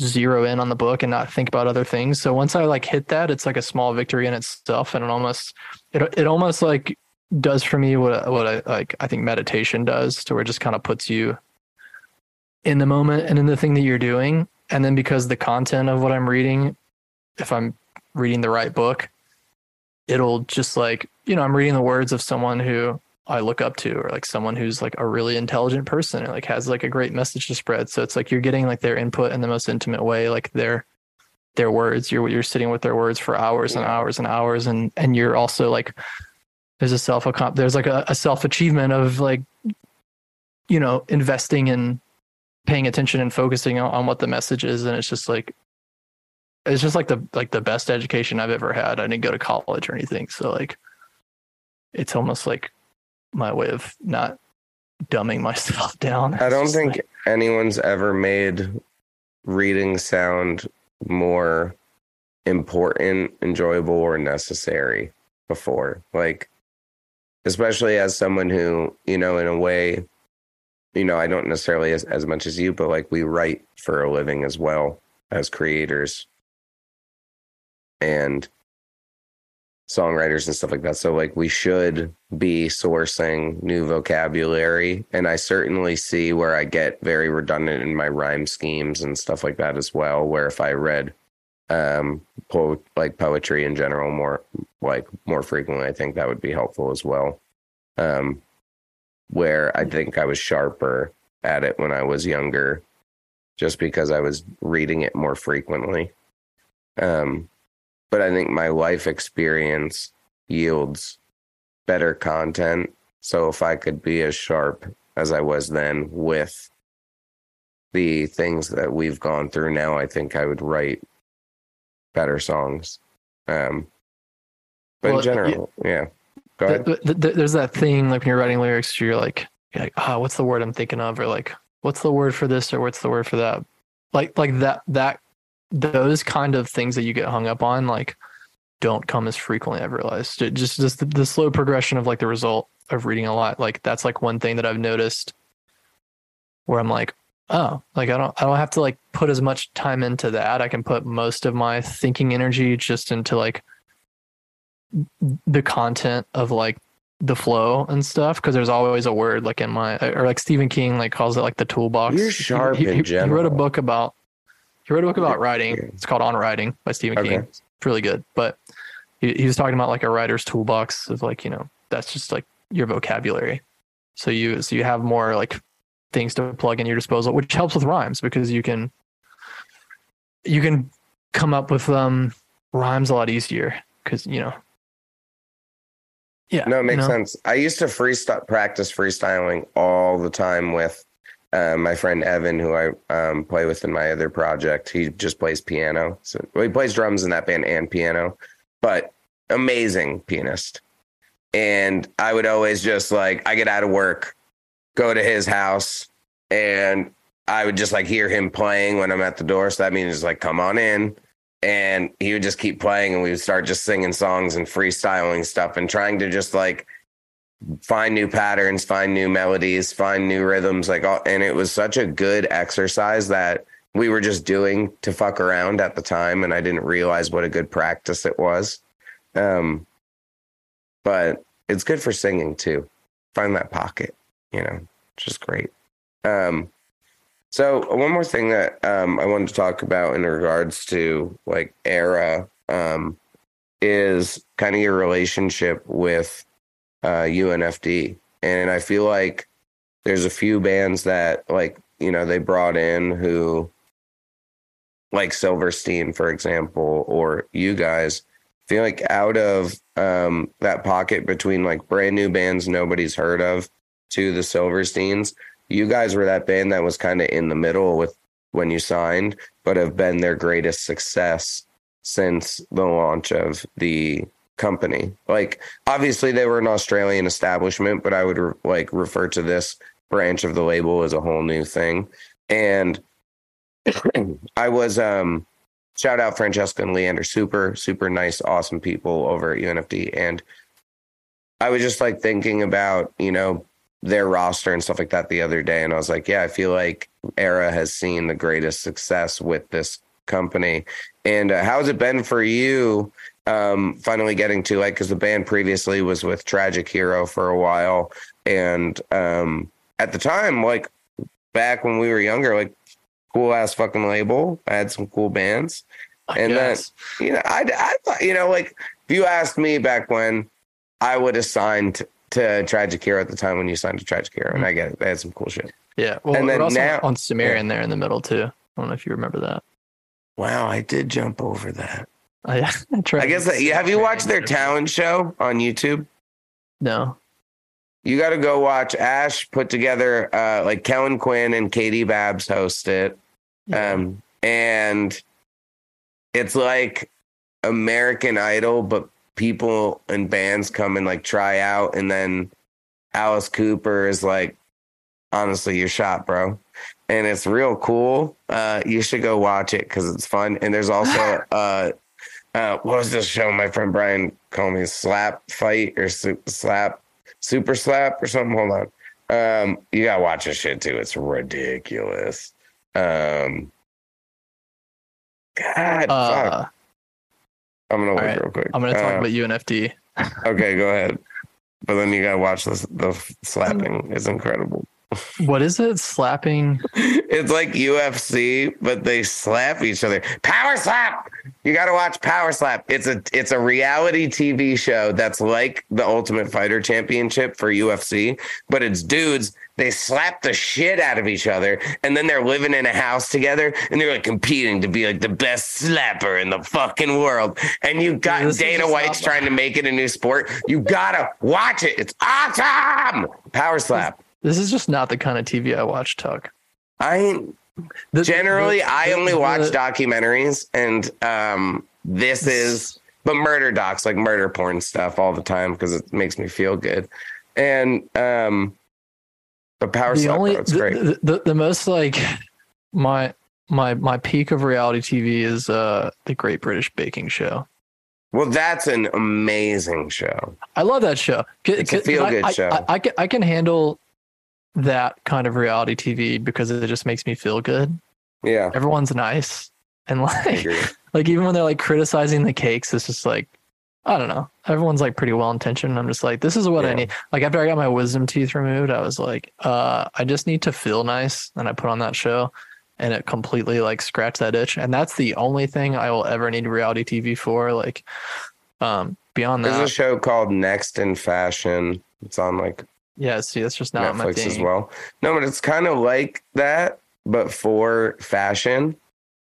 zero in on the book and not think about other things. So once I like hit that, it's like a small victory in itself, and it almost it it almost like does for me what what I like I think meditation does, to where it just kind of puts you in the moment and in the thing that you're doing. And then because the content of what I'm reading, if I'm reading the right book, it'll just like, you know, I'm reading the words of someone who I look up to or like someone who's like a really intelligent person and like has like a great message to spread. So it's like you're getting like their input in the most intimate way, like their their words. You're you're sitting with their words for hours and hours and hours and and you're also like there's a self there's like a, a self achievement of like you know investing in paying attention and focusing on, on what the message is and it's just like it's just like the like the best education I've ever had. I didn't go to college or anything, so like it's almost like my way of not dumbing myself down. I don't think like, anyone's ever made reading sound more important, enjoyable, or necessary before. Like, especially as someone who, you know, in a way, you know, I don't necessarily as, as much as you, but like we write for a living as well as creators and songwriters and stuff like that. So like we should be sourcing new vocabulary. And I certainly see where I get very redundant in my rhyme schemes and stuff like that as well. Where if I read um po- like poetry in general more like more frequently, I think that would be helpful as well. Um where I think I was sharper at it when I was younger, just because I was reading it more frequently. Um but I think my life experience yields better content. So if I could be as sharp as I was then with the things that we've gone through now, I think I would write better songs. Um, but well, in general, you, yeah. Go ahead. The, the, there's that thing like when you're writing lyrics, you're like, you're like, oh, what's the word I'm thinking of, or like, what's the word for this, or what's the word for that? Like, like that that those kind of things that you get hung up on like don't come as frequently i've realized just just the, the, slow progression of like the result of reading a lot like that's like one thing that i've noticed where i'm like oh like i don't i don't have to like put as much time into that i can put most of my thinking energy just into like the content of like the flow and stuff because there's always a word like in my or like Stephen King like calls it like the toolbox. You're sharp he, he, he, wrote a book about he wrote a book about writing. It's called On Writing by Stephen okay. King. It's really good. But he, he was talking about like a writer's toolbox of like, you know, that's just like your vocabulary. So you so you have more like things to plug in your disposal, which helps with rhymes because you can you can come up with um rhymes a lot easier because you know yeah no it makes you know? sense i used to freestyle practice freestyling all the time with uh, my friend Evan, who I um, play with in my other project, he just plays piano. So well, he plays drums in that band and piano, but amazing pianist. And I would always just like I get out of work, go to his house, and I would just like hear him playing when I'm at the door. So that means like come on in. And he would just keep playing, and we would start just singing songs and freestyling stuff and trying to just like find new patterns, find new melodies, find new rhythms. Like, all, and it was such a good exercise that we were just doing to fuck around at the time, and I didn't realize what a good practice it was. Um, but it's good for singing too. Find that pocket, you know, just great. Um, so one more thing that um, I wanted to talk about in regards to like Erra um, is kind of your relationship with uh, UNFD, and I feel like there's a few bands that like you know they brought in who like Silverstein, for example, or you guys feel like out of um, that pocket between like brand new bands nobody's heard of to the Silversteins, you guys were that band that was kind of in the middle with when you signed, but have been their greatest success since the launch of the company. Like obviously they were an Australian establishment, but I would re- like refer to this branch of the label as a whole new thing. And I was um shout out Francesca and Leander, super super nice, awesome people over at UNFD, and I was just like thinking about you know their roster and stuff like that the other day, and I was like, yeah, I feel like Erra has seen the greatest success with this company. And uh, how's it been for you um, finally getting to like because the band previously was with Tragic Hero for a while, and um, at the time, like back when we were younger, like cool ass fucking label. I had some cool bands, I and guess. then you know, I, I you know, like if you asked me back when, I would have signed to Tragic Hero at the time when you signed to Tragic Hero, and I get it. They had some cool shit. Yeah, well, and then also now on Sumerian yeah. there in the middle too. I don't know if you remember that. Wow, I did jump over that. I, I guess that, have you watched their talent show on YouTube? No. You got to go watch Ash put together uh, like Kellin Quinn and Katie Babs host it. Yeah. Um, and it's like American Idol, but people and bands come and like try out, and then Alice Cooper is like, honestly, you're shot, bro. and it's real cool. Uh, you should go watch it because it's fun. And there's also uh, uh, what was this show? My friend Brian called me Slap Fight or su- Slap Super Slap or something. Hold on. Um, you gotta watch this shit too. It's ridiculous. Um, God, Uh, fuck. I'm gonna look right. real quick. I'm gonna talk Uh, about UNFD. Okay, go ahead. But then you gotta watch this. The slapping is incredible. What is it? Slapping. It's like UFC, but they slap each other. Power slap. You got to watch Power Slap. It's a it's a reality TV show that's like the Ultimate Fighter Championship for UFC, but it's dudes. They slap the shit out of each other, and then they're living in a house together, and they're like competing to be like the best slapper in the fucking world. And you got is Dana White's trying to make it a new sport. You gotta watch it. It's awesome. Power Slap. This is just not the kind of TV I watch, Tuck. I ain't The- Generally, the- I only the- watch documentaries, and um, this is but murder docs, like murder porn stuff, all the time because it makes me feel good. And um, the power the slap, only the, great. The, the, the most like my my my peak of reality TV is uh the Great British Baking Show. well, that's an amazing show. I love that show. C- It's a c- feel-good I, I- show. I, I can I can handle that kind of reality TV because it just makes me feel good. Yeah, Everyone's nice and like like even when they're like criticizing the cakes, it's just like I don't know. Everyone's like pretty well intentioned. I'm just like, this is what I need. Like after I got my wisdom teeth removed, I was like, uh, I just need to feel nice. And I put on that show and it completely like scratched that itch. And that's the only thing I will ever need reality TV for. Like um beyond that, There's a show called Next in Fashion. It's on like yeah, see, that's just not my Netflix thing. as well. No, but it's kind of like that, but for fashion.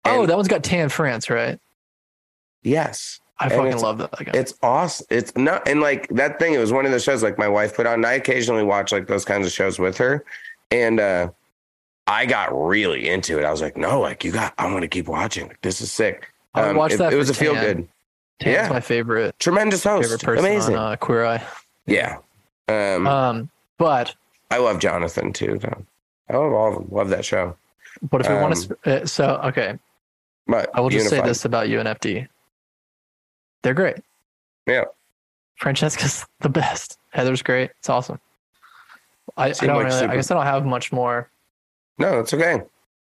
Oh, that one's got Tan France, right? yes. I fucking love that guy. It's awesome. It's not and like that thing. It was one of the shows like my wife put on. And I occasionally watch like those kinds of shows with her, and uh I got really into it. I was like, no, like you got. I'm gonna keep watching. Like, this is sick. I would watch it, that It was a feel good, Tan's yeah. my favorite tremendous host, favorite person amazing. on uh, Queer Eye. yeah. Um, Um, but I love Jonathan too. Though. I love all of them. Love that show. but if we want Um, to, uh, so okay, But I will just say this about UNFD. They're great. Yeah. Francesca's the best. Heather's great. It's awesome. I, I don't like really, super- I guess I don't have much more. No, it's okay.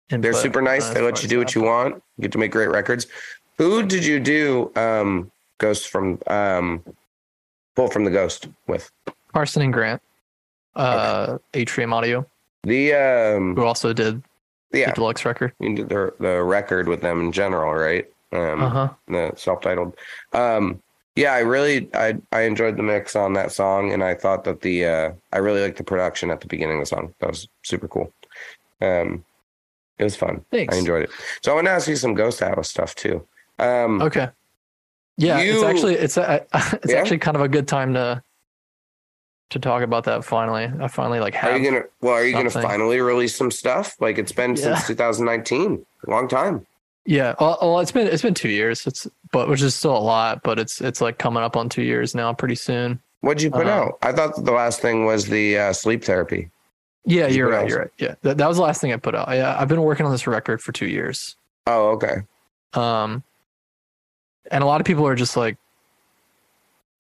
They're super nice. They let you do what you want. You get to make great records. Who did you do um Ghost from um pull from the Ghost with? Carson and Grant, uh, Atrium Audio, The um who also did yeah, the deluxe record. you did the the record with them in general, right? Um Uh huh. the self-titled. Um yeah, I really I I enjoyed the mix on that song and I thought that the uh I really liked the production at the beginning of the song. That was super cool. Um it was fun. Thanks. I enjoyed it. So I want to ask you some Ghost Atlas stuff too. Um Okay. Yeah, it's actually it's a, it's Yeah? actually kind of a good time to to talk about that. Finally, I finally like. Are you gonna? Well, are you gonna finally release some stuff? Like it's been Yeah. since 2019, long time. Yeah, well, well, it's been it's been two years. It's but which is still a lot, but it's it's like coming up on two years now, pretty soon. What'd you put Uh, out? I thought the last thing was the uh, sleep therapy. Yeah, You you're right. out- You're right. Yeah, that, that was the last thing I put out. Yeah, I've been working on this record for two years. Oh, okay. Um, and a lot of people are just like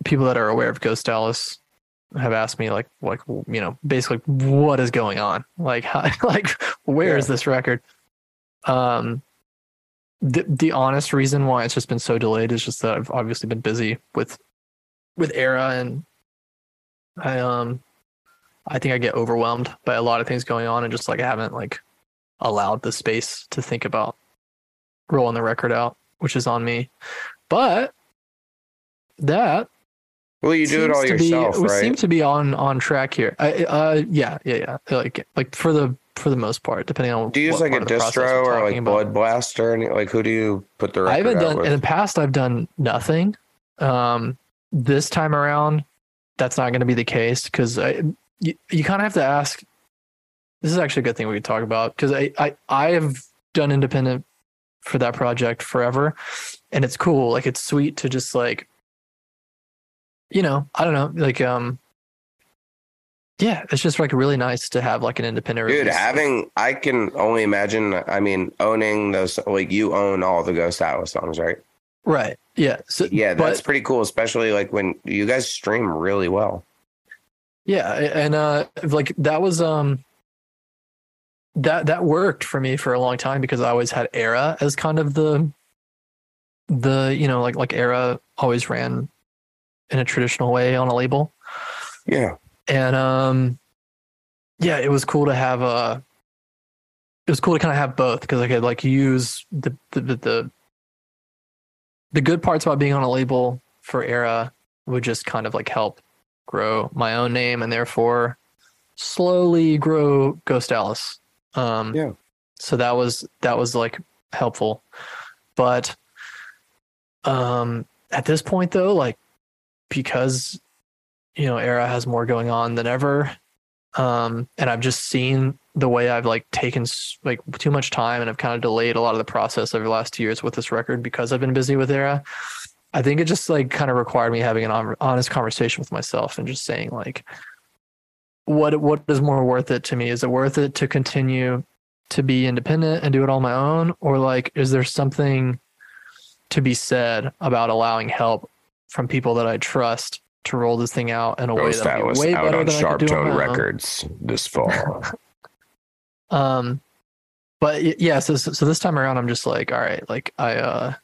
people that are aware of Ghost Atlas have asked me like like you know basically what is going on like how, like where is Yeah. this record um the the honest reason why it's just been so delayed is just that I've obviously been busy with with Erra and I um I think I get overwhelmed by a lot of things going on and just like I haven't like allowed the space to think about rolling the record out, which is on me. But that Well, you do it all yourself, be, We seem to be on on track here. I, uh, yeah, yeah, yeah. Like like for the for the most part, depending on do you use like a part of the process distro or like about. Blood Blast or any? Like who do you put the I haven't done in the past. I've done nothing. Um, this time around, that's not going to be the case because you, you kind of have to ask. This is actually a good thing we could talk about because I, I I have done independent for that project forever, and it's cool. Like it's sweet to just like, you know, I don't know, like um, yeah, it's just like really nice to have like an independent. Dude, release. having I can only imagine. I mean, owning those like you own all the Ghost Atlas songs, right? Right. Yeah. So, Yeah, that's but- pretty cool, especially like when you guys stream really well. Yeah, and uh like that was um that that worked for me for a long time because I always had Erra as kind of the the you know like like Erra always ran in a traditional way on a label. Yeah. And um yeah, it was cool to have uh it was cool to kind of have both because I could like use the the the the, the good parts about being on a label for Erra would just kind of like help grow my own name and therefore slowly grow Ghost Atlas. Um, Yeah. So that was that was like helpful, but um, at this point though, like because you know Erra has more going on than ever, um, and I've just seen the way I've like taken like too much time and I've kind of delayed a lot of the process over the last two years with this record because I've been busy with Erra. I think it just like kind of required me having an honest conversation with myself and just saying like, what what is more worth it to me? Is it worth it to continue to be independent and do it on my own, or like is there something to be said about allowing help from people that I trust to roll this thing out in a way that Atlas way out better on than I Sharp could do on Tone my own? Records this fall. Um, but yeah, so so this time around, I'm just like, all right, like I uh,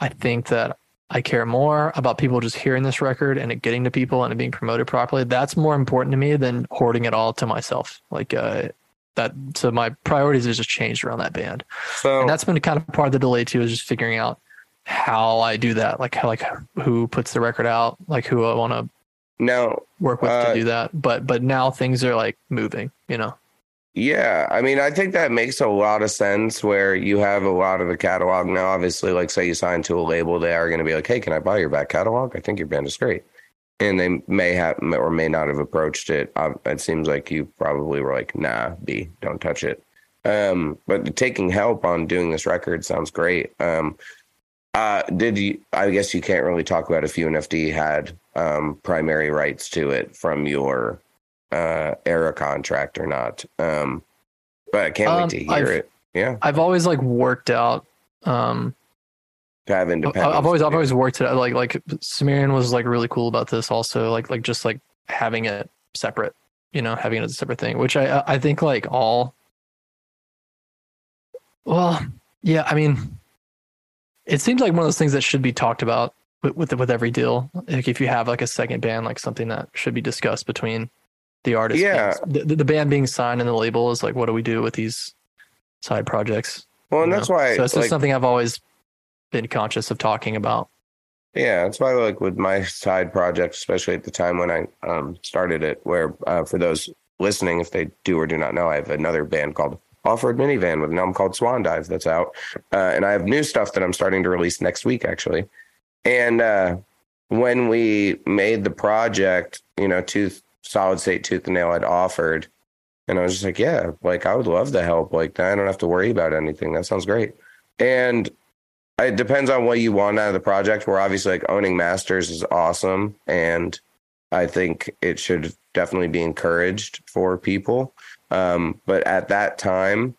I think that I care more about people just hearing this record and it getting to people and it being promoted properly. That's more important to me than hoarding it all to myself. Like uh, that. So my priorities have just changed around that band, so and that's been kind of part of the delay too. Is just figuring out how I do that. Like how like who puts the record out, like who I want to now work with Uh, to do that. But but now things are like moving. You know. Yeah, I mean, I think that makes a lot of sense where you have a lot of the catalog now. Obviously, like say you sign to a label, they are going to be like, "Hey, can I buy your back catalog? I think your band is great," and they may have or may not have approached it. Uh, it seems like you probably were like, "Nah, B, don't touch it." Um, but taking help on doing this record sounds great. Um, uh, did you? I guess you can't really talk about if UNFD had um, primary rights to it from your uh Erra contract or not um but i can't Um, wait to hear I've- it yeah I've always like worked out um to have independence I've always I've always worked it out. like like Sumerian was like really cool about this also like like just like having it separate you know having it as a separate thing which I I think like all well yeah I mean it seems like one of those things that should be talked about with with, with every deal like if you have like a second band like something that should be discussed between the artist Yeah. being- the, the band being signed and the label is like what do we do with these side projects well and you that's know? why so it's just like, something I've always been conscious of talking about yeah that's why like with my side project especially at the time when i um started it where uh, for those listening if they do or do not know i have another band called off-road minivan with an album called swan dive that's out. Uh, and i have new stuff that i'm starting to release next week actually. And uh when we made the project you know tooth solid state tooth and nail had offered and i was just like yeah like i would love the help. Like i don't have to worry about anything. That sounds great. And it depends on what you want out of the project. We're obviously like owning masters is awesome, and I think it should definitely be encouraged for people. Um, but at that time,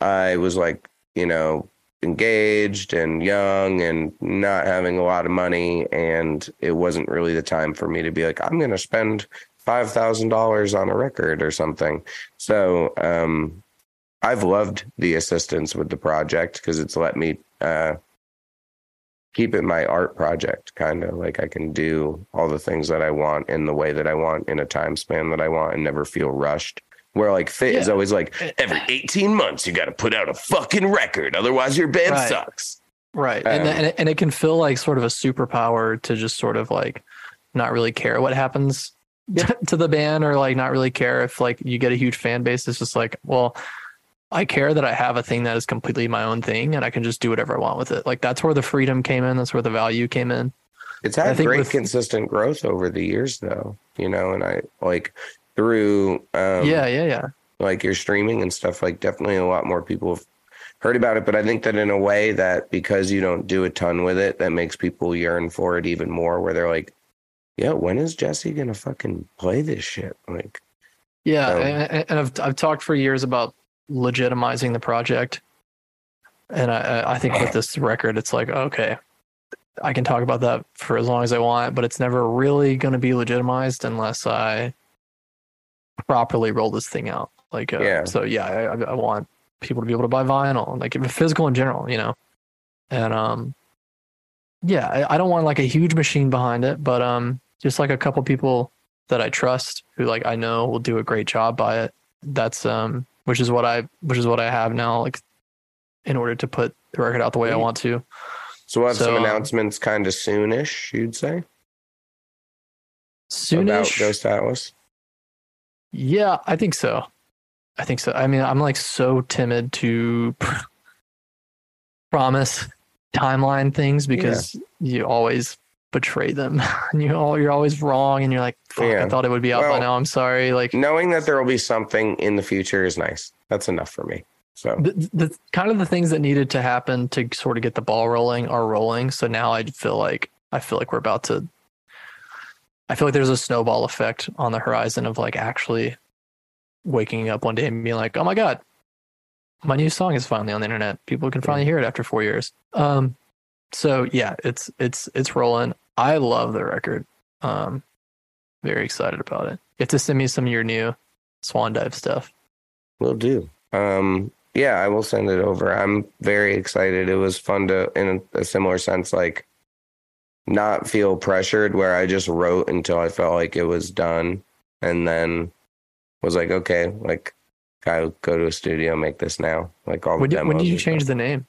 I was like, you know, engaged and young and not having a lot of money, and it wasn't really the time for me to be like, I'm going to spend five thousand dollars on a record or something. So um, I've loved the assistance with the project because it's let me uh, keep it my art project, kind of like I can do all the things that I want in the way that I want in a time span that I want and never feel rushed. Where like Fit is always like every 18 months you got to put out a fucking record, otherwise your band Right. sucks. Right. and, Um, and, it, and it can feel like sort of a superpower to just sort of like not really care what happens to the band or like not really care if like you get a huge fan base. It's just like, well, I care that I have a thing that is completely my own thing and I can just do whatever I want with it. Like that's where the freedom came in. That's where the value came in. It's had great with- consistent growth over the years though, you know, and I like through um yeah, yeah, yeah. like your streaming and stuff like definitely a lot more people have heard about it but i think that in a way that because you don't do a ton with it that makes people yearn for it even more where they're like yeah, when is Jesse gonna fucking play this shit? Like, yeah, um, and, and, I've I've talked for years about legitimizing the project, and I I think with this record, it's like okay, I can talk about that for as long as I want, but it's never really going to be legitimized unless I properly roll this thing out. Like, uh, yeah. So yeah, I, I want people to be able to buy vinyl, like physical in general, you know, and um, yeah, I, I don't want like a huge machine behind it, but um, just like a couple people that I trust who like I know will do a great job by it. That's um which is what I which is what I have now like in order to put the record out the way I want to. So we'll have so, some um, announcements kind of soonish, you'd say? Soonish about Ghost Atlas. Yeah, I think so. I think so. I mean, I'm like so timid to promise timeline things because yeah. you always betray them and you all you're always wrong and you're like yeah. I thought it would be out well, by now I'm sorry like knowing that there will be something in the future is nice that's enough for me so the, the kind of the things that needed to happen to sort of get the ball rolling are rolling so now I feel like I feel like we're about to I feel like there's a snowball effect on the horizon of like actually waking up one day and being like oh my god my new song is finally on the internet people can finally hear it after 4 years um so yeah it's it's it's rolling I love the record. Um, very excited about it. You have to send me some of your new Swan Dive stuff. Will do. Um, yeah, I will send it over. I'm very excited. It was fun to, in a similar sense, like not feel pressured where I just wrote until I felt like it was done and then was like, okay, like I go to a studio, make this now. Like all when the did, when did you change the name?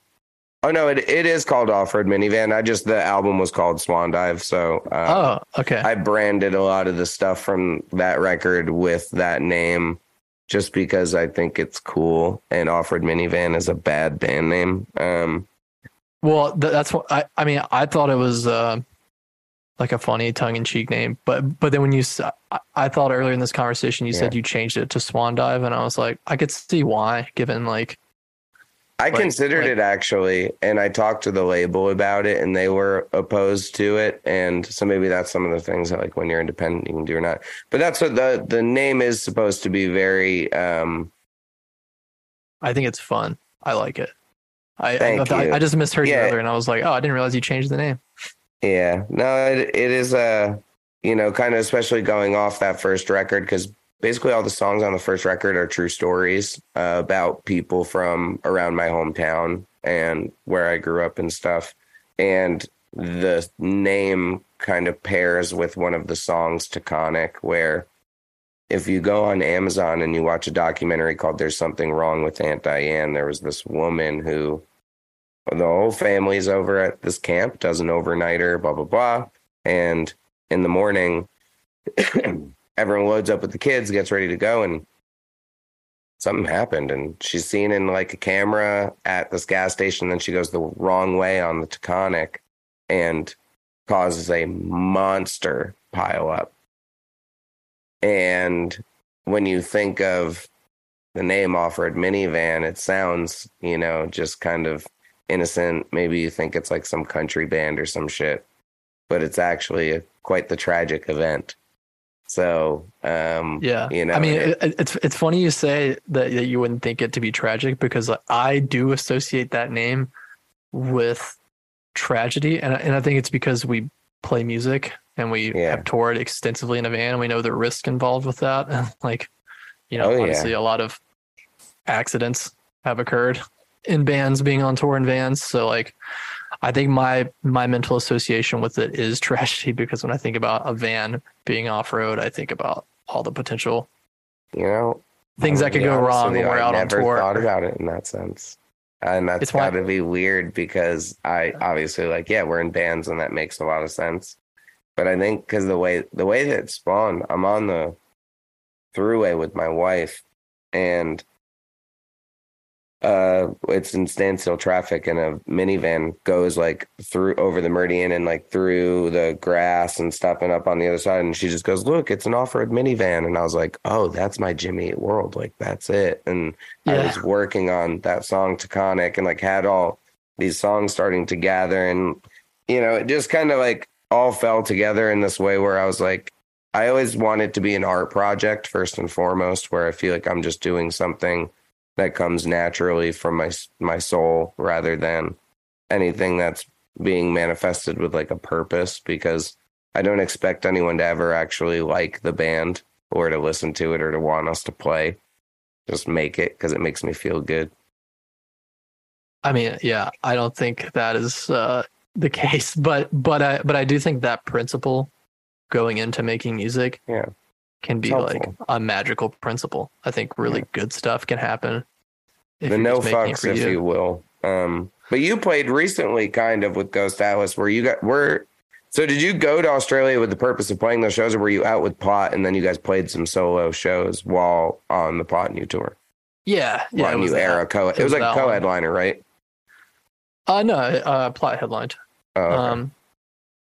Oh no, it it is called Off Road Minivan. I just the album was called Swan Dive, so uh, oh okay. I branded a lot of the stuff from that record with that name, just because I think it's cool. And Off Road Minivan is a bad band name. Um, well, th- that's what I. I mean, I thought it was uh, like a funny tongue in cheek name, but but then when you, I, I thought earlier in this conversation you yeah. said you changed it to Swan Dive, and I was like, I could see why, given like I like, considered like, it actually, and I talked to the label about it, and they were opposed to it. And so maybe that's some of the things that, like, when you're independent, you can do or not. But that's what the the name is supposed to be. Very. um I think it's fun. I like it. I Thank I, you. I just misheard yeah. you earlier, and I was like, oh, I didn't realize you changed the name. Yeah, no, it, it is a you know kind of especially going off that first record because basically all the songs on the first record are true stories uh, about people from around my hometown and where I grew up and stuff. And the name kind of pairs with one of the songs Taconic, where if you go on Amazon and you watch a documentary called There's Something Wrong with Aunt Diane, there was this woman who the whole family's over at this camp, does an overnighter, blah, blah, blah. And in the morning, everyone loads up with the kids, gets ready to go, and something happened. And she's seen in like a camera at this gas station. Then she goes the wrong way on the Taconic and causes a monster pile up. And when you think of the name Off Road Minivan, it sounds, you know, just kind of innocent. Maybe you think it's like some country band or some shit, but it's actually a, quite the tragic event. So um, yeah, you know, I mean, it, it's it's funny you say that, that you wouldn't think it to be tragic because I do associate that name with tragedy, and and I think it's because we play music and we yeah. have toured extensively in a van, and we know the risk involved with that, and like you know, oh, obviously yeah. a lot of accidents have occurred in bands being on tour in vans, so like I think my my mental association with it is tragedy because when I think about a van being off road, I think about all the potential, you know, things that could go wrong when we're I out on tour. Thought about it in that sense, and that's got to be weird because I obviously like yeah we're in bands and that makes a lot of sense, but I think because the way the way that spawned, I'm on the throughway with my wife, and uh it's in standstill traffic and a minivan goes like through over the meridian and like through the grass and stuff and up on the other side. And she just goes look it's an off-road minivan. And i was like oh that's my jimmy Eat world. Like that's it. And yeah. i was working on that song taconic and like had all these songs starting to gather and you know it just kind of like all fell together in this way where I was like, I always want it to be an art project first and foremost, where I feel like I'm just doing something that comes naturally from my my soul rather than anything that's being manifested with like a purpose because I don't expect anyone to ever actually like the band or to listen to it or to want us to play. Just make it because it makes me feel good. I mean, yeah, I don't think that is uh, the case, but but I but I do think that principle going into making music yeah can be like a magical principle. I think really yeah. good stuff can happen. the no fucks, if you. you will. Um, but you played recently, kind of with Ghost Atlas, where you got where. So did you go to Australia with the purpose of playing those shows, or were you out with Plot and then you guys played some solo shows while on the Plot New tour? Yeah, yeah. New era co. It, it was, was like a co-headliner, right? Uh no, uh, Plot headlined. Oh, okay. Um,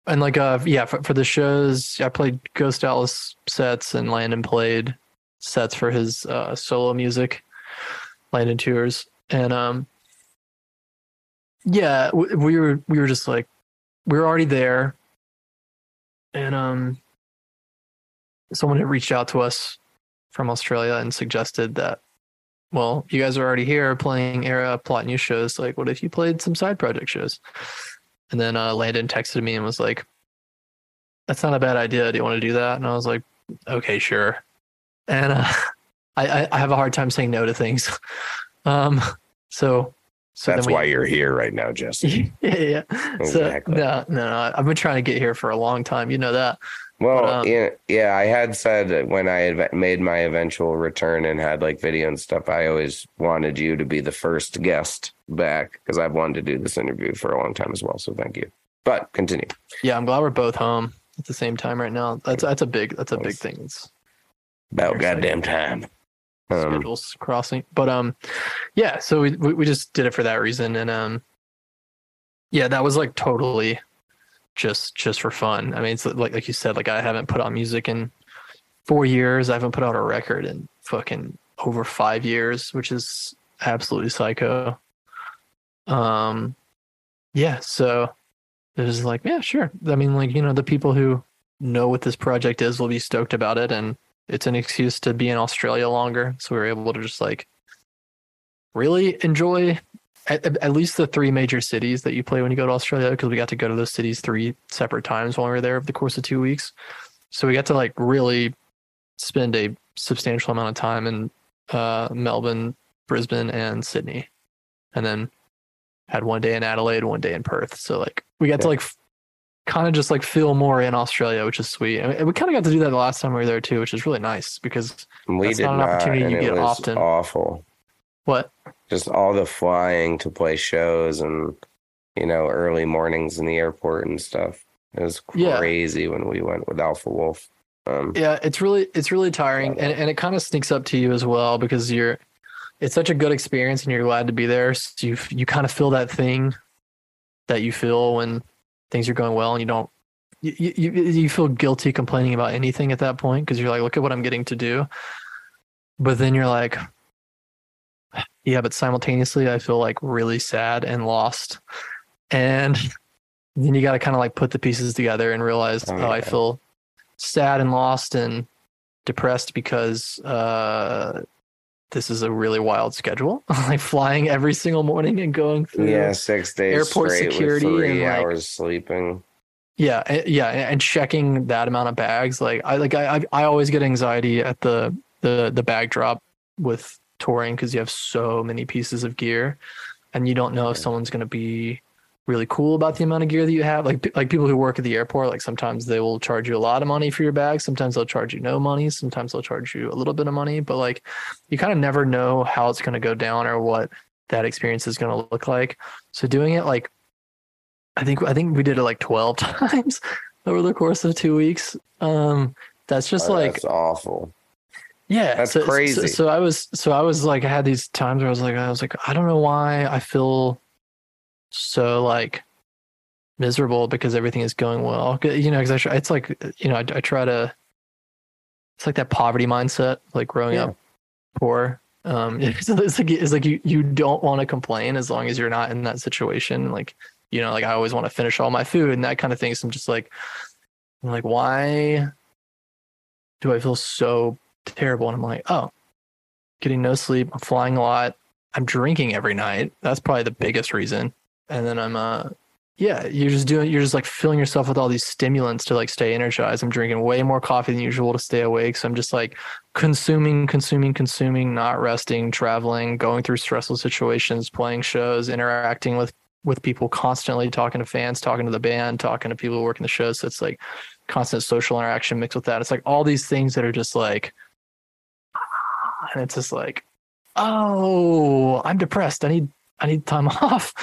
and like uh yeah for, for the shows i played Ghost Atlas sets and landon played sets for his uh solo music Landon Tewers. And um yeah we, we were we were just like we were already there. And um someone had reached out to us from australia and suggested that well you guys are already here playing Erra Plot In You shows. Like what if you played some side project shows and then uh, Landon texted me and was like, "That's not a bad idea. Do you want to do that?" And I was like, "Okay, sure." And uh, I, I have a hard time saying no to things. Um, so so that's we, why you're here right now, Jesse. yeah, yeah. Exactly. So no, no, no, I've been trying to get here for a long time. You know that. Well, but, um, yeah, yeah, I had said when I had made my eventual return and had like video and stuff, I always wanted you to be the first guest back because I've wanted to do this interview for a long time as well. So thank you. But continue. Yeah, I'm glad we're both home at the same time right now. That's that's a big that's a big thing. It's about goddamn time. Um, Schedules crossing, but um, yeah. So we we just did it for that reason, and um, yeah, that was like totally just just for fun. I mean, it's like like you said, like I haven't put on music in four years. I haven't put out a record in fucking over five years, which is absolutely psycho. Um, yeah. So it was like, yeah, sure. I mean, like you know, the people who know what this project is will be stoked about it, and it's an excuse to be in Australia longer. So we were able to just like really enjoy at, at, least the three major cities that you play when you go to Australia, because we got to go to those cities three separate times while we were there over the course of two weeks. So we got to like really spend a substantial amount of time in uh, Melbourne, Brisbane, and Sydney, and then had one day in Adelaide, one day in Perth. So like we got yeah. to like f- kind of just like feel more in Australia, which is sweet. And we kind of got to do that the last time we were there too, which is really nice because we that's not an opportunity you get often. Awful. What? Just all the flying to play shows and you know early mornings in the airport and stuff. It was crazy yeah. when we went with Alpha Wolf. Um, yeah, it's really it's really tiring, and and it kind of sneaks up to you as well because you're. It's such a good experience, and you're glad to be there. So you you kind of feel that thing that you feel when things are going well, and you don't. You, you, you feel guilty complaining about anything at that point because you're like, look at what I'm getting to do. But then you're like, yeah, but simultaneously I feel like really sad and lost. And then you got to kind of like put the pieces together and realize, oh, oh I feel sad and lost and depressed because uh, this is a really wild schedule. like flying every single morning and going through yeah six days airport security three and hours like, sleeping. Yeah, yeah, and checking that amount of bags. Like I like I I always get anxiety at the the the bag drop with touring because you have so many pieces of gear and you don't know if someone's going to be really cool about the amount of gear that you have. Like like people who work at the airport like sometimes they will charge you a lot of money for your bag sometimes they'll charge you no money sometimes they'll charge you a little bit of money but like you kind of never know how it's going to go down or what that experience is going to look like. So doing it like i think i think we did it like 12 times over the course of 2 weeks. Um that's just oh, like that's awful yeah, that's so, crazy. So, so, I was, so I was like, I had these times where I was like, I was like, I don't know why I feel so like miserable because everything is going well. You know, because I try, it's like, you know, I, I, try to. It's like that poverty mindset, like growing yeah. up poor. Um, it's, it's like it's like you you don't want to complain as long as you're not in that situation. Like you know, like I always want to finish all my food and that kind of thing. So I'm just like, I'm like, why do I feel so terrible? And I'm like, oh, getting no sleep. I'm flying a lot. I'm drinking every night. That's probably the biggest reason. And then I'm uh yeah, you're just doing you're just like filling yourself with all these stimulants to like stay energized. I'm drinking way more coffee than usual to stay awake. So I'm just like consuming, consuming, consuming, not resting, traveling, going through stressful situations, playing shows, interacting with with people constantly, talking to fans, talking to the band, talking to people who work in the shows. So it's like constant social interaction mixed with that. It's like all these things that are just like and it's just like, oh, I'm depressed. I need I need time off.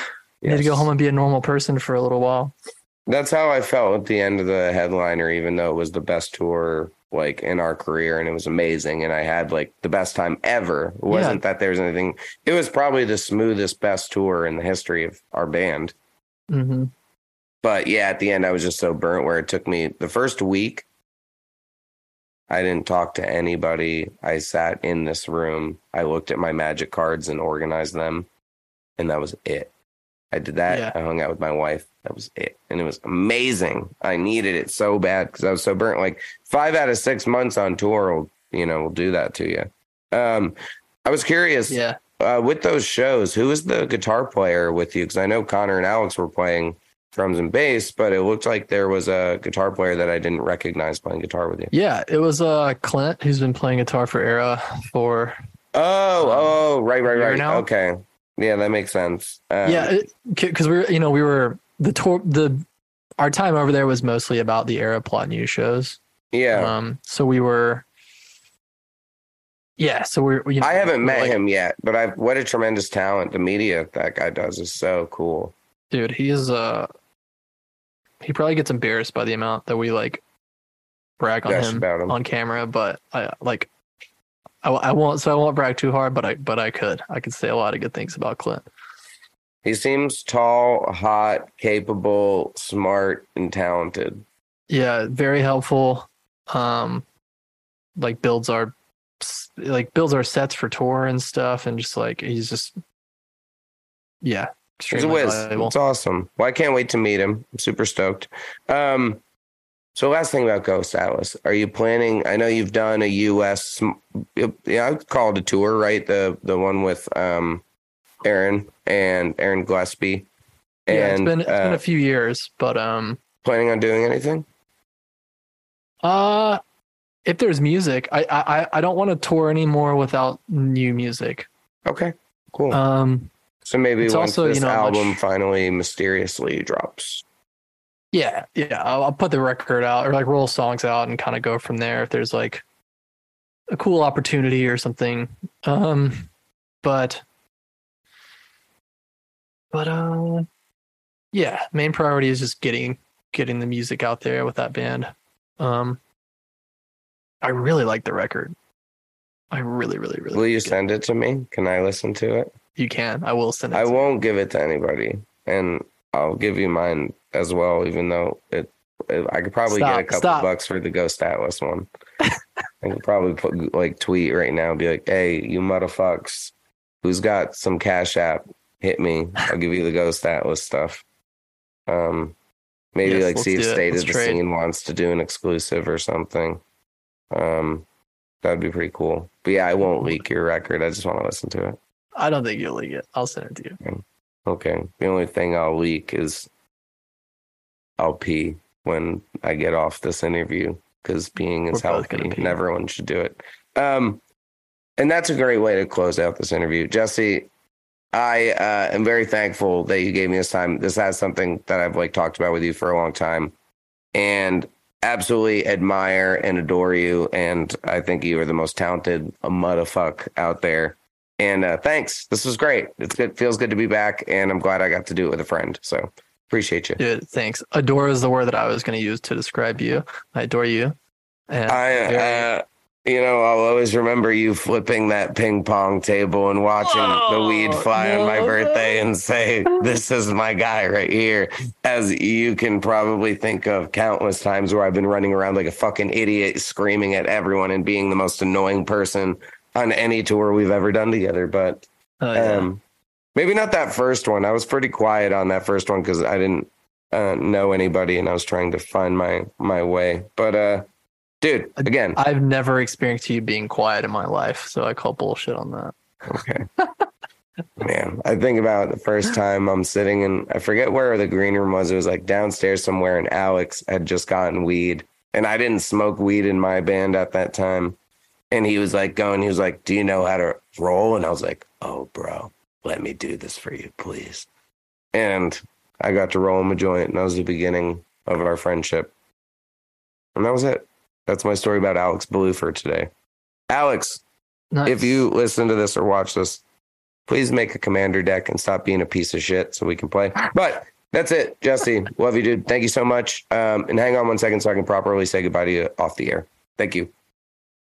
Yes. need to go home and be a normal person for a little while. That's how I felt at the end of the headliner, even though it was the best tour like in our career and it was amazing and I had like the best time ever. It wasn't yeah. that there's anything it was probably the smoothest best tour in the history of our band. Mm-hmm. But yeah, at the end I was just so burnt where it took me the first week I didn't talk to anybody. I sat in this room. I looked at my magic cards and organized them and that was it. I did that. Yeah. I hung out with my wife. That was it. And it was amazing. I needed it so bad because I was so burnt. Like five out of six months on tour will, you know, will do that to you. Um, I was curious. Yeah. Uh, with those shows, who was the guitar player with you? Because I know Connor and Alex were playing drums and bass, but it looked like there was a guitar player that I didn't recognize playing guitar with you. Yeah, it was uh Clint who's been playing guitar for Erra for. Oh, oh, right, right, right. Now. Okay, yeah, that makes sense. Um, yeah, because we were, you know, we were the tour. The our time over there was mostly about the Erra Plot In You shows. Yeah. Um. So we were. Yeah. So we're. You know, I haven't met like, him yet, but I've what a tremendous talent the media that guy does is so cool. Dude, he is uh he probably gets embarrassed by the amount that we like brag on him, him, on camera, but I like I, I won't. So I won't brag too hard, but I but I could. I could say a lot of good things about Clint. He seems tall, hot, capable, smart, and talented. Yeah, very helpful. Um, like builds our like builds our sets for tour and stuff, and just like he's just yeah, He's a whiz. It's awesome. Well, I can't wait to meet him. I'm super stoked. Um, so last thing about Ghost Atlas, are you planning? I know you've done a U.S. Yeah, I call it a tour, right? The the one with um, Aaron and Aaron Gillespie. And, yeah, it's been it's uh, been a few years, but um, planning on doing anything? Uh, if there's music, I I I don't want to tour anymore without new music. Okay, cool. Um, so maybe once also, this you know, album much... finally mysteriously drops. Yeah, yeah. I'll, I'll, put the record out or like roll songs out and kind of go from there if there's like a cool opportunity or something. Um, but but uh, yeah. Main priority is just getting getting the music out there with that band. Um, I really like the record. I really, really, really. Will you send it to me? Can I listen to it? You can. I will send it. I won't give it to anybody, and I'll give you mine as well, even though it, it I could probably stop, get a couple stop. bucks for the Ghost Atlas one. I could probably put like tweet right now, and be like, "Hey, you motherfucks, who's got some Cash App? Hit me. I'll give you the Ghost Atlas stuff." Um, maybe yes, like see if State of the trade. Scene wants to do an exclusive or something. Um, that'd be pretty cool. But yeah, I won't leak your record. I just want to listen to it. I don't think you'll leak it. I'll send it to you. Okay. The only thing I'll leak is I'll pee when I get off this interview because peeing is healthy and everyone should do it. Um, and that's a great way to close out this interview. Jesse, I uh, am very thankful that you gave me this time. This has something that I've like talked about with you for a long time and absolutely admire and adore you. And I think you are the most talented motherfucker out there. And uh, thanks. This was great. It's good. Feels good to be back, and I'm glad I got to do it with a friend. So appreciate you. Dude, thanks. Adore is the word that I was going to use to describe you. I adore you. And I, uh, you know, I'll always remember you flipping that ping pong table and watching Whoa, the weed fly no, on my birthday and say, "This is my guy right here." As you can probably think of countless times where I've been running around like a fucking idiot, screaming at everyone and being the most annoying person on any tour we've ever done together. But oh, yeah. um, Maybe not that first one. I was pretty quiet on that first one because I didn't uh, know anybody and I was trying to find my my way. But uh, dude, again, I've never experienced you being quiet in my life, so I call bullshit on that. Okay. Man, I think about the first time I'm sitting in, I forget where the green room was. It was like downstairs somewhere, and Alex had just gotten weed. And I didn't smoke weed in my band at that time. And he was like going, he was like, Do you know how to roll? And I was like, Oh, bro, let me do this for you, please. And I got to roll him a joint, and that was the beginning of our friendship. And that was it. That's my story about Alex Ballew for today. Alex, nice. if you listen to this or watch this, please make a commander deck and stop being a piece of shit so we can play. But that's it, Jesse. Love you, dude. Thank you so much. Um, and hang on one second so I can properly say goodbye to you off the air. Thank you.